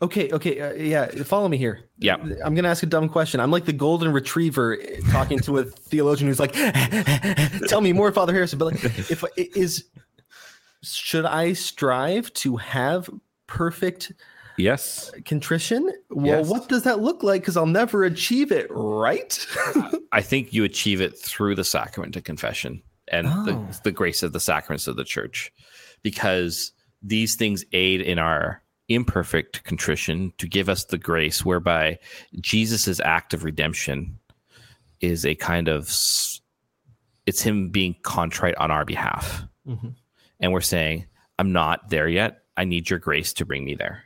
Okay, okay, uh, yeah. Follow me here. Yeah. I'm gonna ask a dumb question. I'm like the golden retriever talking to a theologian who's like, "Tell me more, Father Harrison." But like, if is should I strive to have perfect Yes. contrition? Well, Yes. what does that look like? Because I'll never achieve it, right? I think you achieve it through the sacrament of confession and Oh. the, the grace of the sacraments of the church, because these things aid in our imperfect contrition to give us the grace whereby Jesus' act of redemption is a kind of it's him being contrite on our behalf. Mhm. And we're saying, I'm not there yet. I need your grace to bring me there.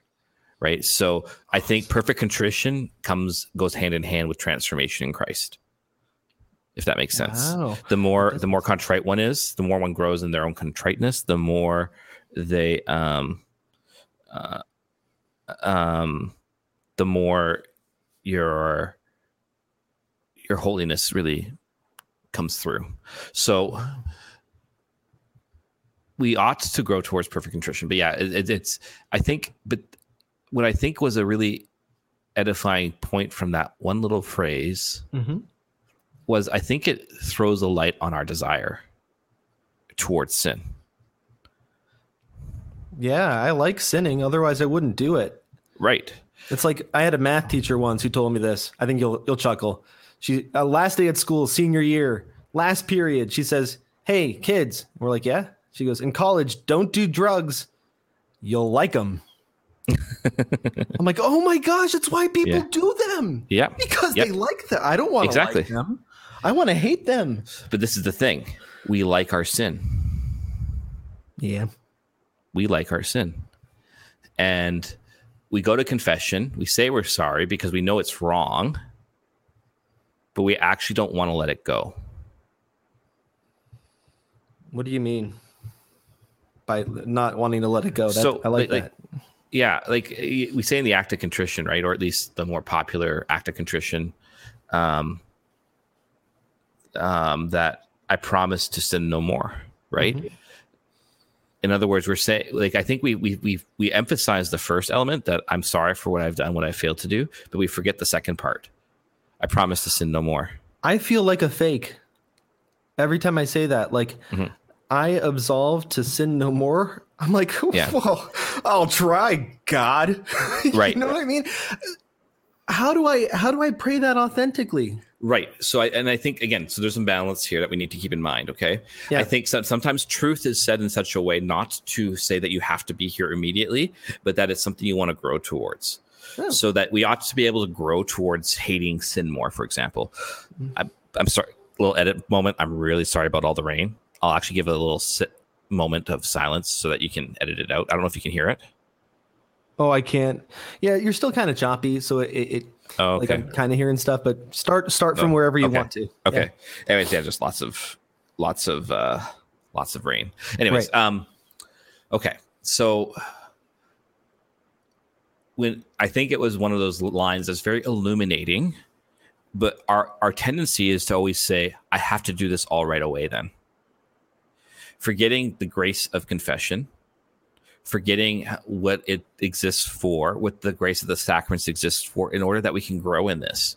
Right. So I think perfect contrition comes goes hand in hand with transformation in Christ. If that makes sense. Wow. The more the more contrite one is, the more one grows in their own contriteness, the more they um uh, um the more your your holiness really comes through. So we ought to grow towards perfect contrition. But yeah, it, it, it's I think, but what I think was a really edifying point from that one little phrase Mhm. was I think it throws a light on our desire towards sin. Yeah, I like sinning. Otherwise, I wouldn't do it. Right. It's like I had a math teacher once who told me this. I think you'll you'll chuckle. She uh, last day at school, senior year, last period. She says, "Hey kids," we're like, "Yeah." She goes, "In college, don't do drugs. You'll like them." I'm like, "Oh my gosh, that's why people Yeah. do them Yeah. because Yep. they like them. I don't want to Exactly. like them. I want to hate them." But this is the thing. We like our sin. Yeah. we like our sin. And we go to confession. We say we're sorry because we know it's wrong, but we actually don't want to let it go. What do you mean by not wanting to let it go? That, So, I like, like- that. Yeah, like we say in the act of contrition, right? Or at least the more popular act of contrition, um, um, that I promise to sin no more, right? In other words, we're saying, like, I think we we we we emphasize the first element that I'm sorry for what I've done, what I failed to do, but we forget the second part. I promise to sin no more. I feel like a fake every time I say that. Like, Mhm. I absolve to sin no more. I'm like, Yeah. well, I'll try, God. Right. you know what I mean? How do I how do I pray that authentically? Right. So I and I think again, so there's some balance here that we need to keep in mind. Okay. Yeah. I think some, sometimes truth is said in such a way not to say that you have to be here immediately, but that it's something you want to grow towards. Oh. So that we ought to be able to grow towards hating sin more. For example, Mm-hmm. I'm, I'm sorry. Little edit moment. I'm really sorry about all the rain. I'll actually give a little sit moment of silence so that you can edit it out. I don't know if you can hear it. Oh, I can't. Yeah, you're still kind of choppy, so it, it Oh, like okay. I'm kind of hearing stuff. But start start from Oh, wherever you okay. want to. Okay. Anyways, yeah, just lots of lots of uh lots of rain. Anyways, um okay. So when I think it was one of those lines that's very illuminating, but our our tendency is to always say, I have to do this all right away then. Forgetting the grace of confession, forgetting what it exists for, what the grace of the sacraments exists for, in order that we can grow in this.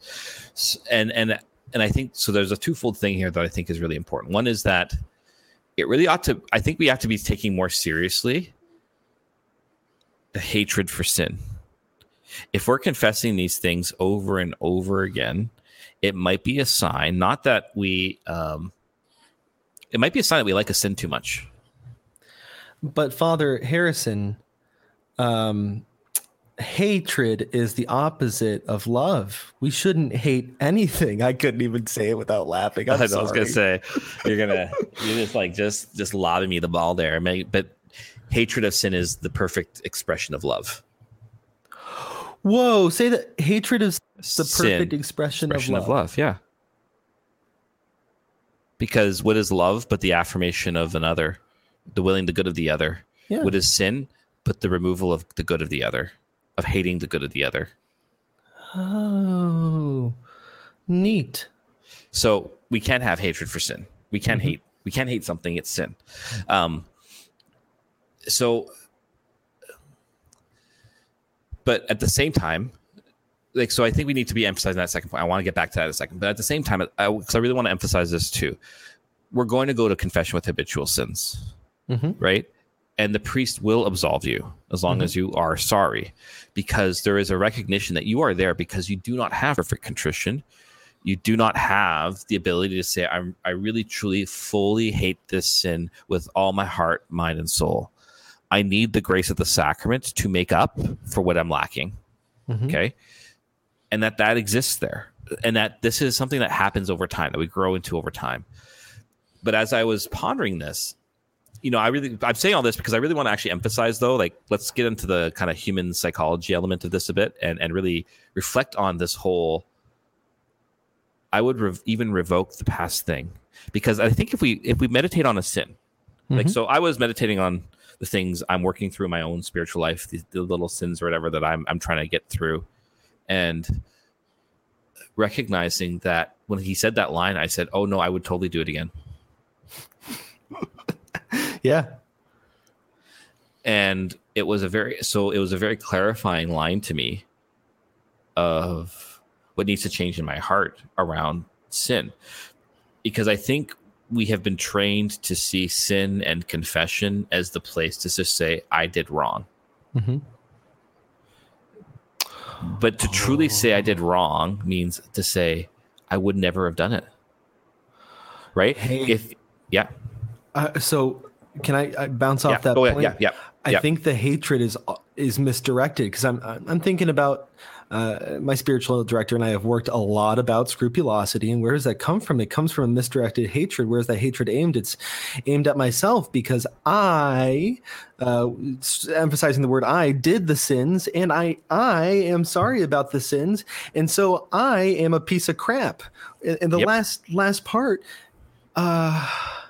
And and and I think so. There's a twofold thing here that I think is really important. One is that it really ought to. I think we have to be taking more seriously the hatred for sin. If we're confessing these things over and over again, it might be a sign. Not that we. Um, it might be a sign that we like a sin too much. But Father Harrison, um, hatred is the opposite of love. We shouldn't hate anything. I couldn't even say it without laughing. I was gonna say you're gonna you're just like just just lobbing me the ball there. But hatred of sin is the perfect expression of love. Whoa, say that hatred is the Sin, perfect expression, expression of love. Yeah. Because what is love but the affirmation of another, the willing the good of the other? Yeah. What is sin but the removal of the good of the other, of hating the good of the other? Oh, neat. So we can't have hatred for sin. We can't hate. We can't hate something. It's sin. Um, so, but at the same time, like, so I think we need to be emphasizing that second point. I want to get back to that in a second. But at the same time, because I, really want to emphasize this too, we're going to go to confession with habitual sins, Mhm. right? And the priest will absolve you as long as you are sorry, because there is a recognition that you are there because you do not have perfect contrition you do not have the ability to say I'm, i really truly fully hate this sin with all my heart mind and soul i need the grace of the sacrament to make up for what i'm lacking Mhm. okay and that that exists there and that this is something that happens over time that we grow into over time. But as I was pondering this, you know, I really I'm saying all this because I really want to actually emphasize though, like let's get into the kind of human psychology element of this a bit and and really reflect on this whole I would rev- even revoke the past thing because I think if we if we meditate on a sin, like Mhm. so I was meditating on the things I'm working through in my own spiritual life, the, the little sins or whatever that I'm I'm trying to get through and recognizing that when he said that line, I said, "Oh no, I would totally do it again." Yeah. and it was a very so it was a very clarifying line to me of what needs to change in my heart around sin because i think we have been trained to see sin and confession as the place to just say i did wrong Mhm. but to truly say i did wrong means to say i would never have done it right Hey. if yeah Uh, so can I, I bounce yeah off that oh, point? yeah yeah I yeah. think the hatred is is misdirected because I'm I'm thinking about uh, my spiritual director and I have worked a lot about scrupulosity and where does that come from? It comes from a misdirected hatred. Where's that hatred aimed? It's aimed at myself because I, uh, emphasizing the word I, did the sins and I I am sorry about the sins and so I am a piece of crap. And, and the Yep. last last part, uh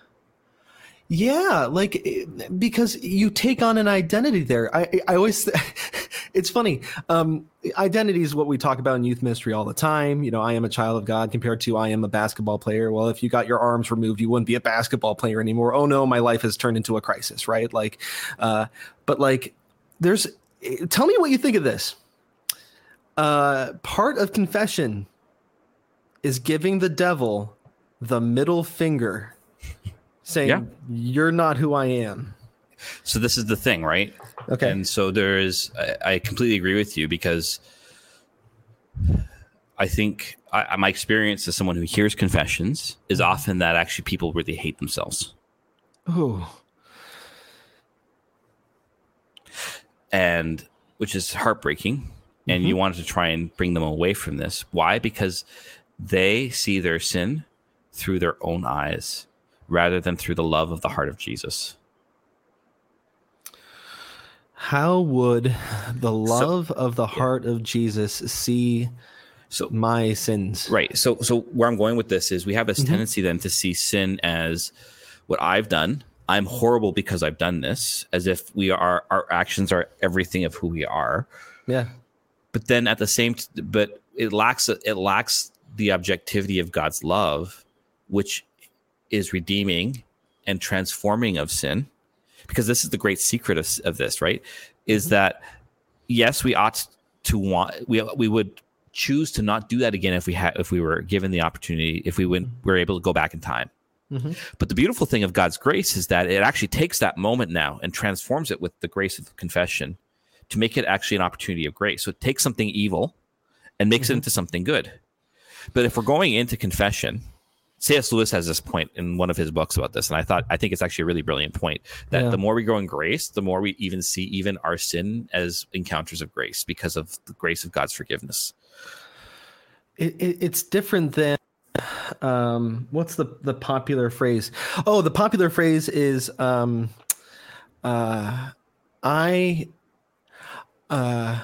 yeah, like eh, because you take on an identity there. I I always it's funny. Um identity is what we talk about in youth ministry all the time. You know, I am a child of God compared to I am a basketball player. Well, if you got your arms removed, you wouldn't be a basketball player anymore. Oh no, my life has turned into a crisis, right? Like uh but like there's eh, tell me what you think of this. Uh part of confession is giving the devil the middle finger saying Yeah. you're not who I am. so this is the thing right Okay. And so there is, I, I completely agree with you because I think I, my experience as someone who hears confessions is mm-hmm. often that actually people really hate themselves. oh, and which is heartbreaking. And you mm-hmm. wanted to try and bring them away from this. Why? Because they see their sin through their own eyes rather than through the love of the heart of Jesus. how would the love of the heart of Jesus see So my sins? Right. So so where I'm going with this is we have this mm-hmm. tendency then to see sin as what I've done. I'm horrible because I've done this, as if we are our actions are everything of who we are. Yeah. But then at the same but it lacks it lacks the objectivity of God's love, which is redeeming and transforming of sin. Because this is the great secret of, of this, right? Is that yes, we ought to want we we would choose to not do that again if we had if we were given the opportunity if we went were able to go back in time Mhm. but the beautiful thing of god's grace is that it actually takes that moment now and transforms it with the grace of confession to make it actually an opportunity of grace so it takes something evil and makes it into something good but if we're going into confession cs lewis has this point in one of his books about this and i thought i think it's actually a really brilliant point that Yeah. the more we grow in grace the more we even see even our sin as encounters of grace because of the grace of god's forgiveness It, it, it's different than um what's the the popular phrase? Oh, the popular phrase is um uh I uh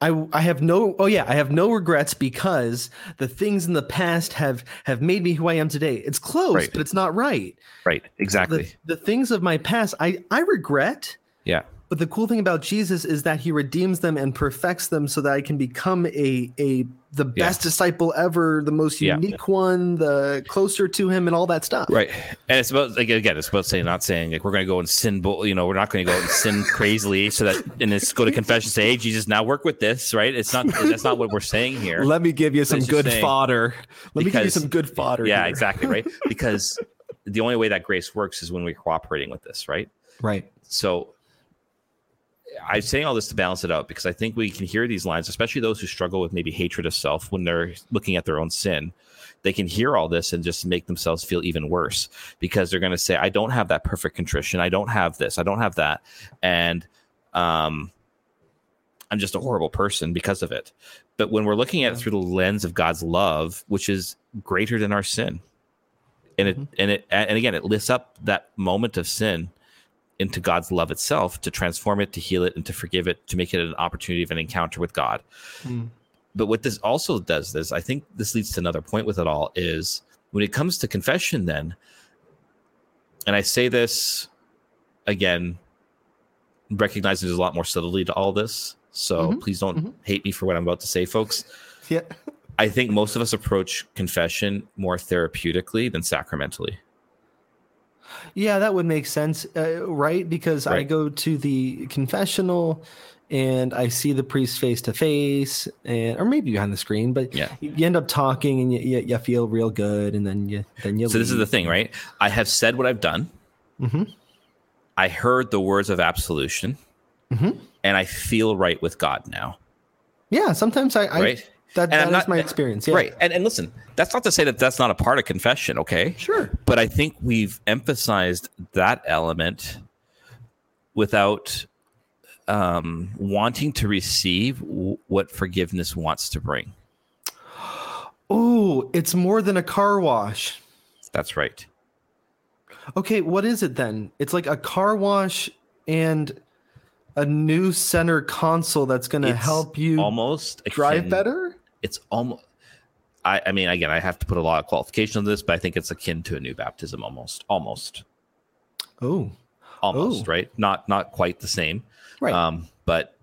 I, I have no oh yeah I have no regrets because the things in the past have have made me who I am today. It's close, Right. but it's not right. right The, exactly the things of my past I I regret, yeah but the cool thing about Jesus is that he redeems them and perfects them so that I can become a a the Yeah. best disciple ever, the most Yeah. unique one, the closer to him and all that stuff. Right, and it's about like again, it's about saying not saying like we're going to go and sin, you know, we're not going to go and sin crazily, so that and it's go to confession, say, hey, Jesus, now work with this, right? It's not that's not what we're saying here. Let me give you some good saying- fodder. Let me give you some good fodder. yeah, here. exactly, right? Because the only way that grace works is when we're cooperating with this, right? Right. So I'm saying all this to balance it out because I think we can hear these lines, especially those who struggle with maybe hatred of self when they're looking at their own sin. They can hear all this and just make themselves feel even worse because they're going to say, I don't have that perfect contrition. I don't have this. I don't have that. And um, I'm just a horrible person because of it. But when we're looking at it through the lens of God's love, which is greater than our sin, and it and it and again it lifts up that moment of sin into God's love itself to transform it, to heal it, and to forgive it, to make it an opportunity of an encounter with God. Mm. But what this also does, this I think this leads to another point with it all is when it comes to confession, then, and I say this again, recognizing there's a lot more subtlety to all this. So Mhm, please don't mhm. hate me for what I'm about to say, folks. Yeah. I think most of us approach confession more therapeutically than sacramentally. Yeah, that would make sense, uh, right? Because I go to the confessional and I see the priest face to face, and or maybe behind the screen, but Yeah. you end up talking and you, you, you feel real good, and then you then you. So this is the thing, right? I have said what I've done. hmm I heard the words of absolution, Mhm. and I feel right with God now. Yeah, sometimes I, I Right. That, that is not- my experience. Yeah. Right. And, and listen, that's not to say that that's not a part of confession, okay? Sure. But I think we've emphasized that element without um, wanting to receive w- what forgiveness wants to bring. Oh, it's more than a car wash. That's right. Okay, what is it then? It's like a car wash and a new center console that's going to help you almost drive akin- better. It's almost. I, I mean, again, I have to put a lot of qualification on this, but I think it's akin to a new baptism, almost, almost, Oh, almost, Oh. right? Not, not quite the same, right. Um, but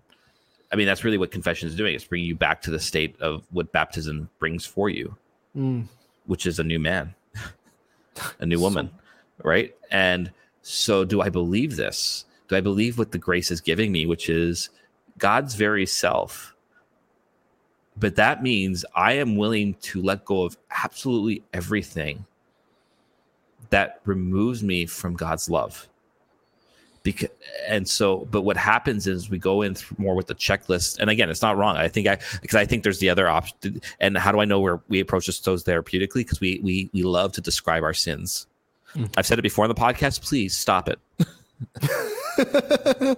I mean, that's really what confession is doing. It's bringing you back to the state of what baptism brings for you, Mm. which is a new man, a new woman, right? And so, do I believe this? Do I believe what the grace is giving me, which is God's very self? But that means I am willing to let go of absolutely everything that removes me from God's love. Because and so but what happens is we go in more with the checklist. And again it's not wrong. I think i because i think there's the other option. And how do i know where we approach this so therapeutically? Because we we we love to describe our sins. Mm. i've said it before in the podcast. Please stop it.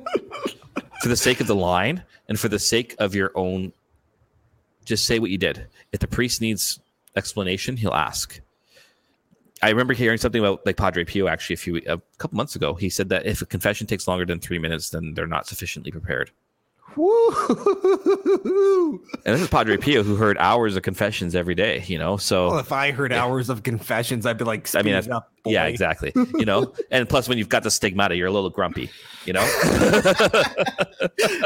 For the sake of the line and for the sake of your own just say what you did if the priest needs explanation he'll ask I remember hearing something about like Padre Pio actually a few a couple months ago. He said that if a confession takes longer than three minutes, then they're not sufficiently prepared. And this is Padre Pio who heard hours of confessions every day. You know, so Well, if I heard hours of confessions, I'd be like, I mean, "Speed that's, it up, yeah, exactly. You know, and plus when you've got the stigmata, you're a little grumpy. You know,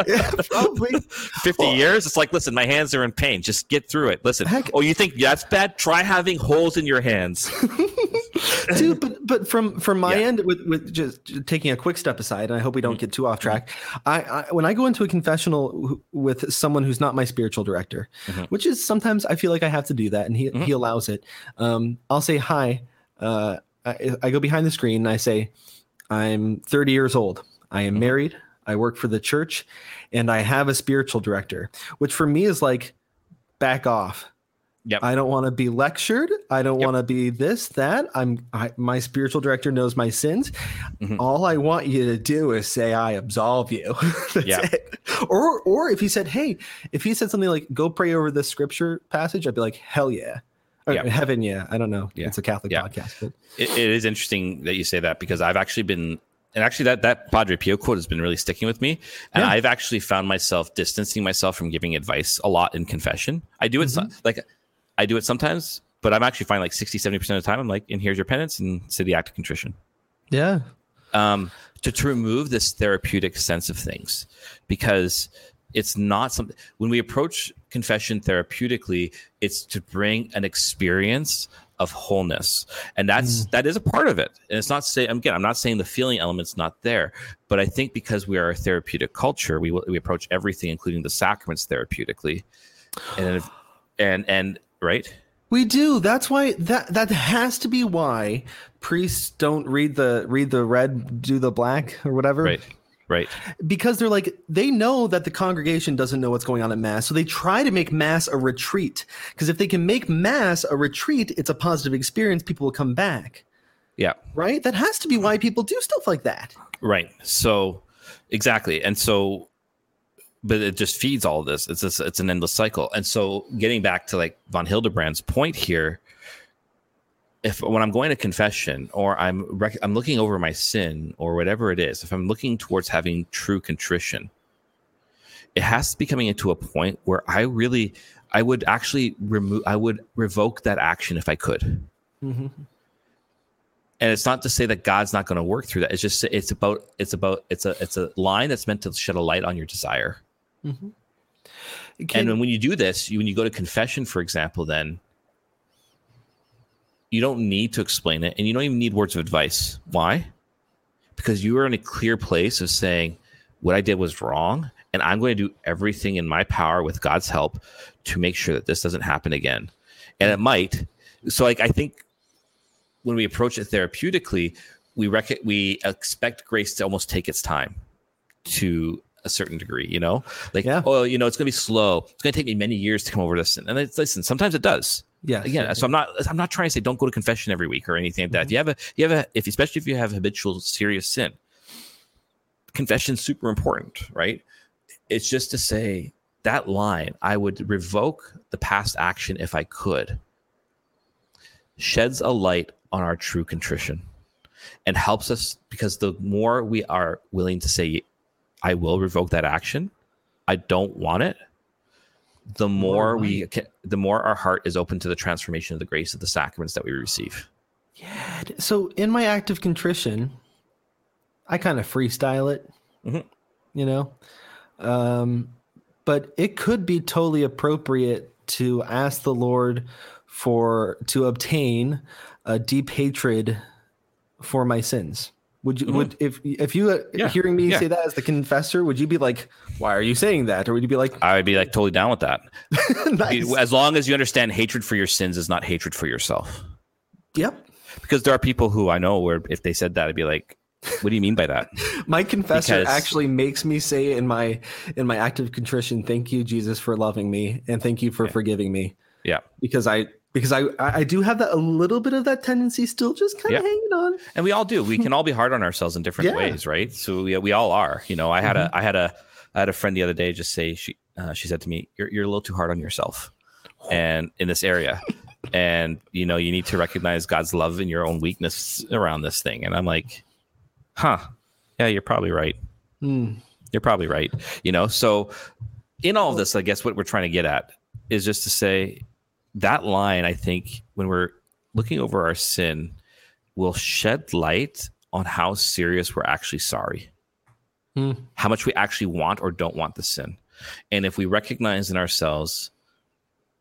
yeah, probably. fifty years, it's like, listen, my hands are in pain. Just get through it. Listen. Heck- oh, you think that's bad? Try having holes in your hands. dude but but from from my Yeah. end with with just taking a quick step aside and i hope we don't get too off track I, I when i go into a confessional w- with someone who's not my spiritual director Mhm. which is sometimes i feel like i have to do that and he Mhm. he allows it um i'll say hi uh I, I go behind the screen and i say i'm 30 years old i am Mhm. married i work for the church and i have a spiritual director which for me is like back off Yep. I don't want to be lectured. I don't Yep. want to be this, that. I'm I, my spiritual director knows my sins. Mhm. All I want you to do is say I absolve you. That's Yeah. it. Or or if he said, hey, if he said something like go pray over this scripture passage, I'd be like, hell yeah. Or heaven, yeah. I don't know. Yeah. It's a Catholic Yeah. podcast, but it, it is interesting that you say that because I've actually been, and actually that that Padre Pio quote has been really sticking with me, and Yeah. I've actually found myself distancing myself from giving advice a lot in confession. I do it Mm-hmm. like I do it sometimes, but I'm actually finding like 60, 70 percent of the time I'm like, and here's your penance and say the act of contrition. yeah. Um, to, to remove this therapeutic sense of things because it's not something when we approach confession therapeutically it's to bring an experience of wholeness and that's that is a part of it and it's not say again i'm not saying the feeling element's not there but i think because we are a therapeutic culture we we approach everything including the sacraments therapeutically and and and right We do. That's why that that has to be why priests don't read the read the red, do the black or whatever. right right because they're like they know that the congregation doesn't know what's going on at mass so they try to make mass a retreat because if they can make mass a retreat it's a positive experience people will come back yeah right that has to be why people do stuff like that Right. So exactly. And so but it just feeds all of this. It's just, it's an endless cycle. And so, getting back to like von Hildebrand's point here, if when I'm going to confession or I'm rec- I'm looking over my sin or whatever it is, if I'm looking towards having true contrition, it has to be coming into a point where I really I would actually remove I would revoke that action if I could. Mhm. And it's not to say that God's not going to work through that. It's just it's about it's about it's a it's a line that's meant to shed a light on your desire. Mm-hmm. Can- and when you do this, you, when you go to confession, for example, then you don't need to explain it and you don't even need words of advice. Why? Because you are in a clear place of saying, what I did was wrong. And I'm going to do everything in my power with God's help to make sure that this doesn't happen again. And it might. So, like, I think when we approach it therapeutically, we rec- we expect grace to almost take its time to a certain degree, you know, like, Yeah. oh, you know, it's going to be slow. It's going to take me many years to come over this. And it's, listen, sometimes it does. Yeah. Again, so I'm not, I'm not trying to say don't go to confession every week or anything like that. If mm-hmm. you have a, you have a, if especially if you have habitual serious sin, confession's super important, right? It's just to say that line, I would revoke the past action if I could, sheds a light on our true contrition and helps us because the more we are willing to say, I will revoke that action, I don't want it, the more we can, the more our heart is open to the transformation of the grace of the sacraments that we receive. Yeah. So in my act of contrition, I kind of freestyle it, Mhm. you know, um, but it could be totally appropriate to ask the Lord for to obtain a deep hatred for my sins. Would you would if if you uh, Mm-hmm. Yeah, hearing me yeah. say that as the confessor, would you be like, why are you saying that, or would you be like, I would be like totally down with that. nice, As long as you understand hatred for your sins is not hatred for yourself. yep. Because there are people who I know where if they said that, I'd be like, what do you mean by that? My confessor Because- actually makes me say in my in my act of contrition, "Thank you, Jesus, for loving me, and thank you for forgiving me." Yeah. Because I because I I do have that a little bit of that tendency still, just kind Yeah. of hanging on. And we all do. We can all be hard on ourselves in different Yeah. ways, right? So we, we all are. You know, I had a I had a I had a friend the other day just say she uh, she said to me, "You're you're a little too hard on yourself," and in this area, and you know you need to recognize God's love and your own weakness around this thing. And I'm like, huh, yeah, you're probably right. Hmm. You're probably right. You know, so in all of this, I guess what we're trying to get at is just to say that line, I think, when we're looking over our sin, will shed light on how serious we're actually sorry, Hmm. how much we actually want or don't want the sin. And if we recognize in ourselves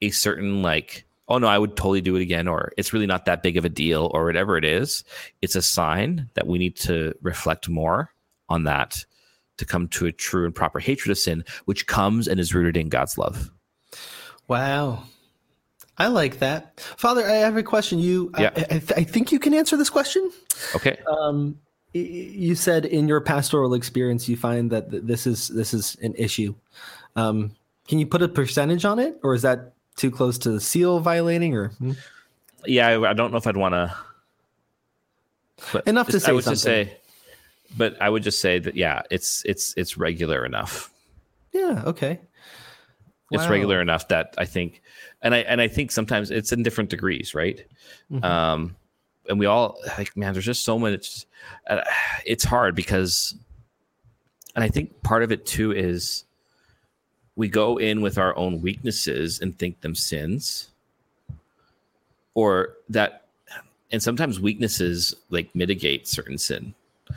a certain, like, oh no, I would totally do it again, or it's really not that big of a deal, or whatever it is, it's a sign that we need to reflect more on that to come to a true and proper hatred of sin, which comes and is rooted in God's love. Wow. I like that, Father. I have a question. You, Yeah. I, I, th- I think you can answer this question. Okay. Um, you said in your pastoral experience, you find that th- this is this is an issue. Um, can you put a percentage on it, or is that too close to the seal violating? Or hmm? yeah, I, I don't know if I'd want to. Enough to say I would just say, but I would just say that yeah, it's it's it's regular enough. yeah, okay. It's Wow. regular enough that I think, and I and I think sometimes it's in different degrees, right? Mhm. Um, and we all like man, there's just so much. Uh, it's hard because, and I think part of it too is we go in with our own weaknesses and think them sins, or that, and sometimes weaknesses like mitigate certain sin.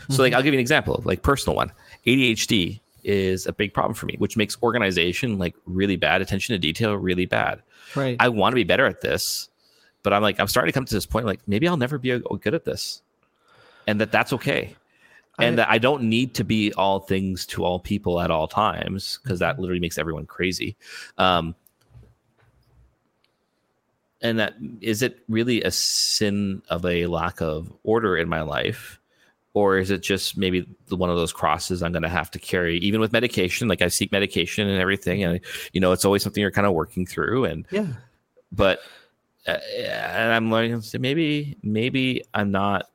So, like, I'll give you an example, like personal one. ADHD is a big problem for me, which makes organization like really bad, attention to detail really bad. Right. I want to be better at this, but I'm like, I'm starting to come to this point, like maybe I'll never be good at this, and that that's okay, and I- that I don't need to be all things to all people at all times because that literally makes everyone crazy. Um, and that is it really a sin of a lack of order in my life? Or is it just maybe one of those crosses I'm going to have to carry, even with medication? Like I seek medication and everything, and you know it's always something you're kind of working through. And yeah. but uh, and I'm learning to say maybe maybe I'm not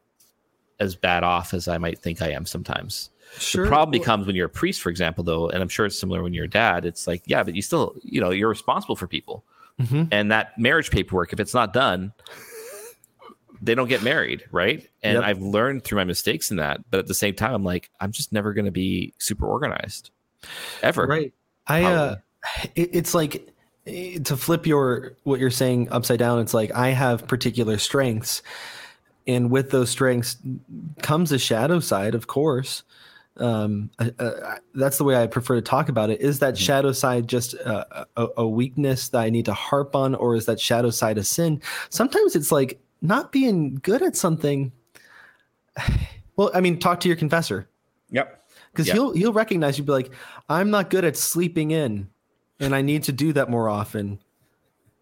as bad off as I might think I am sometimes. Sure. The problem becomes when you're a priest, for example, though, and I'm sure it's similar when you're a dad. It's like, yeah, but you still, you know, you're responsible for people, Mhm. and that marriage paperwork, if it's not done, they don't get married, right? And Yep. I've learned through my mistakes in that, but at the same time, I'm like, I'm just never going to be super organized, ever. Right. I uh it, it's like eh, to flip your what you're saying upside down it's like I have particular strengths and with those strengths comes a shadow side of course. Um uh, uh, that's the way I prefer to talk about it. Is that shadow side just uh, a, a weakness that I need to harp on or is that shadow side a sin? Sometimes it's like not being good at something well, I mean, talk to your confessor Yep. because Yeah. he'll he'll recognize you be like i'm not good at sleeping in and i need to do that more often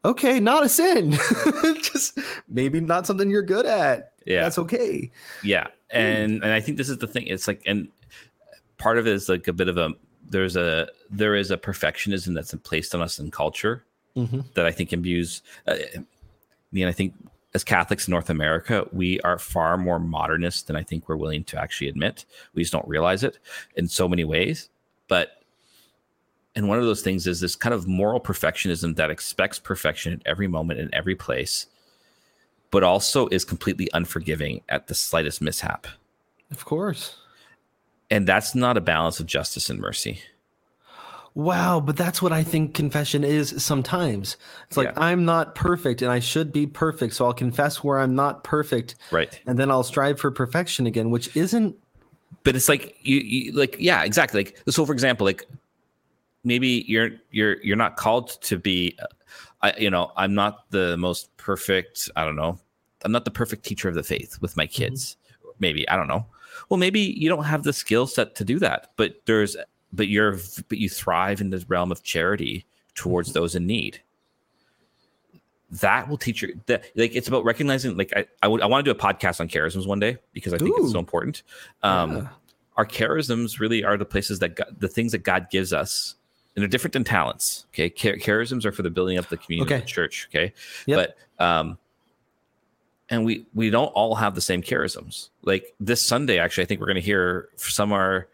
okay not a sin just maybe not something you're good at Yeah. that's okay Yeah, and and I think this is the thing. It's like, and part of it is like a bit of a there's a there is a perfectionism that's placed on us in culture Mhm. that I think imbues. Uh, I mean, I think as Catholics in North America, we are far more modernist than I think we're willing to actually admit. We just don't realize it in so many ways. But and one of those things is this kind of moral perfectionism that expects perfection at every moment in every place, but also is completely unforgiving at the slightest mishap. of course And that's not a balance of justice and mercy. Wow but that's what i think confession is sometimes it's like Yeah. i'm not perfect and i should be perfect so i'll confess where i'm not perfect Right. and then i'll strive for perfection again which isn't But it's like you, you like yeah, exactly. Like so for example, like maybe you're you're you're not called to be uh, I you know, I'm not the most perfect, I don't know. I'm not the perfect teacher of the faith with my kids. Maybe, I don't know. Well, maybe you don't have the skill set to do that, but there's but you're but you thrive in the realm of charity towards those in need. That will teach you that like it's about recognizing like I I would I want to do a podcast on charisms one day because I think it's so important. Um Yeah. our charisms really are the places that God, the things that God gives us, and they're different than talents. Okay, Char- charisms are for the building up the community of Okay. the church. Okay, Yep. but um, and we we don't all have the same charisms. Like this Sunday, actually, I think we're going to hear some are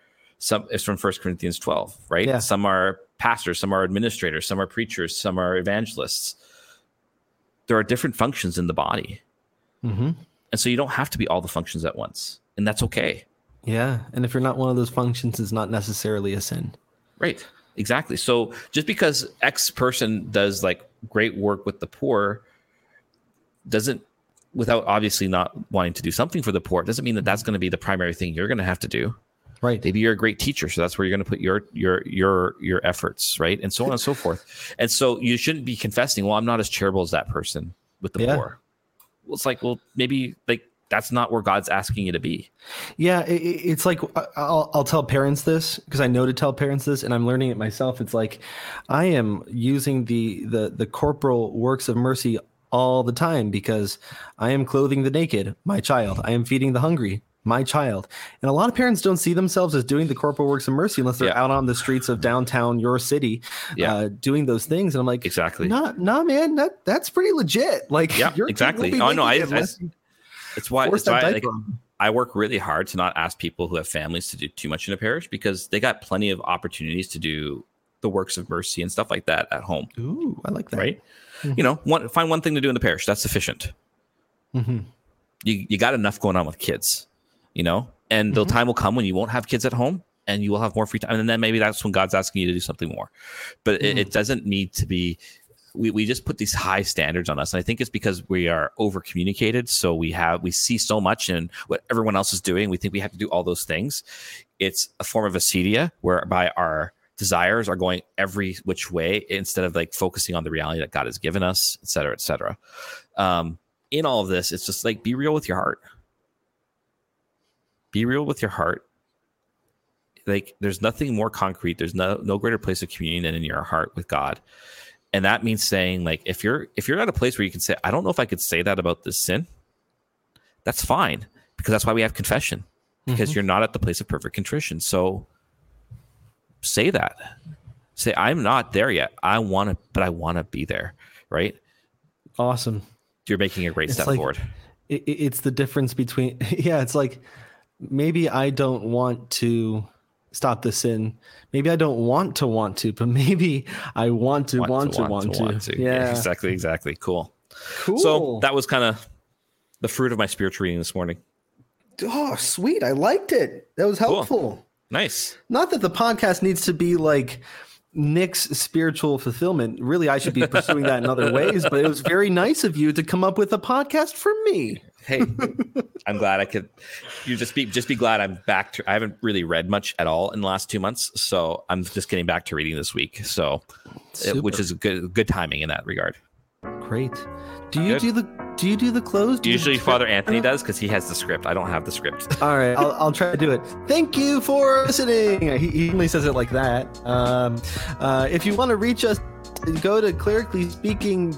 some it's from First Corinthians twelve, right? Yeah. Some are pastors, some are administrators, some are preachers, some are evangelists. There are different functions in the body, hmm and so you don't have to be all the functions at once, and that's okay. yeah and if you're not one of those functions it's not necessarily a sin Right. Exactly. So just because X person does like great work with the poor doesn't without obviously not wanting to do something for the poor doesn't mean that that's going to be the primary thing you're going to have to do. Right Maybe you're a great teacher, so that's where you're going to put your your your your efforts, right? And so on and so forth. And so you shouldn't be confessing, well, I'm not as charitable as that person with the Yeah. poor. Well, it's like, well, maybe like that's not where God's asking you to be. Yeah, it, it- it's like I'll I'll tell parents this because I know to tell parents this, and I'm learning it myself. It's like I am using the the the corporal works of mercy all the time because I am clothing the naked, my child. I am feeding the hungry, my child. And a lot of parents don't see themselves as doing the corporal works of mercy unless they're Yeah. out on the streets of downtown your city, Yeah. uh, doing those things. And I'm like, Exactly. nah, nah, man, that that's pretty legit. Like, Yeah, exactly. Oh, no, I- I- unless It's why, it's why like. I work really hard to not ask people who have families to do too much in a parish because they got plenty of opportunities to do the works of mercy and stuff like that at home, Ooh, I like that. right? You know, one find one thing to do in the parish that's sufficient. hmm You you got enough going on with kids, you know, and the time will come when you won't have kids at home and you will have more free time, and then maybe that's when God's asking you to do something more. But it, it doesn't need to be. We, we just put these high standards on us. And i think it's because we are over communicated so we have we see so much in what everyone else is doing. We think we have to do all those things. It's a form of acedia whereby our desires are going every which way instead of like focusing on the reality that god has given us et cetera et cetera. Um, in all of this it's just like be real with your heart be real with your heart. Like there's nothing more concrete. There's no no greater place of communion than in your heart with god. And that means saying like if you're if you're at a place where you can say i don't know if i could say that about this sin that's fine because that's why we have confession because mm-hmm. you're not at the place of perfect contrition. So say that. Say i'm not there yet. I want to but i want to be there right? Awesome. you're making a great It's step like- forward. it- it's the difference between yeah it's like maybe i don't want to stop the sin maybe i don't want to want to but maybe i want to want, to, want, to, yeah exactly, exactly. Cool. cool So that was kind of the fruit of my spiritual reading this morning. oh sweet i liked it that was Cool. helpful Nice. not that the podcast needs to be like Nick's spiritual fulfillment. Really, I should be pursuing that in other ways, but it was very nice of you to come up with a podcast for me. Hey, I'm glad I could. You just be just be glad I'm back to. I haven't really read much at all in the last two months, so I'm just getting back to reading this week. So, which is good good timing in that regard. Great. Do you Good. do the do you do the close? Do you Usually, do the Father? Anthony does because he has the script. I don't have the script. All right, I'll, I'll try to do it. Thank you for listening. He, he only says it like that. Um, uh, if you want to reach us, go to clerically speaking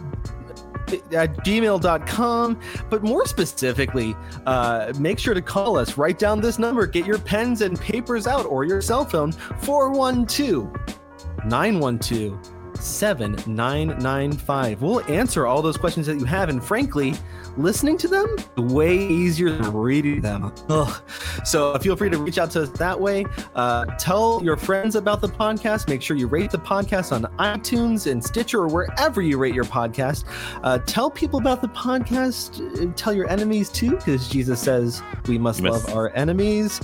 at gmail.com but more specifically uh, make sure to call us write down this number get your pens and papers out or your cell phone 412 912 7995 we'll answer all those questions that you have and frankly listening to them is way easier than reading them. Ugh. so feel free to reach out to us that way. Uh, tell your friends about the podcast. Make sure you rate the podcast on itunes and stitcher or wherever you rate your podcast. Uh, tell people about the podcast. Uh, tell your enemies too because jesus says we must- love our enemies.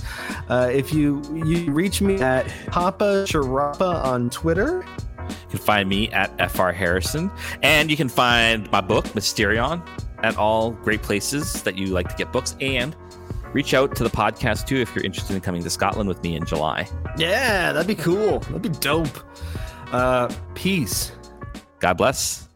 Uh, if you you reach me at papa Sciarappa on twitter You can find me at FR Harrison, and you can find my book, Mysterion, at all great places that you like to get books. And reach out to the podcast too if you're interested in coming to Scotland with me in July. Yeah, that'd be cool. That'd be dope. Uh, peace. God bless.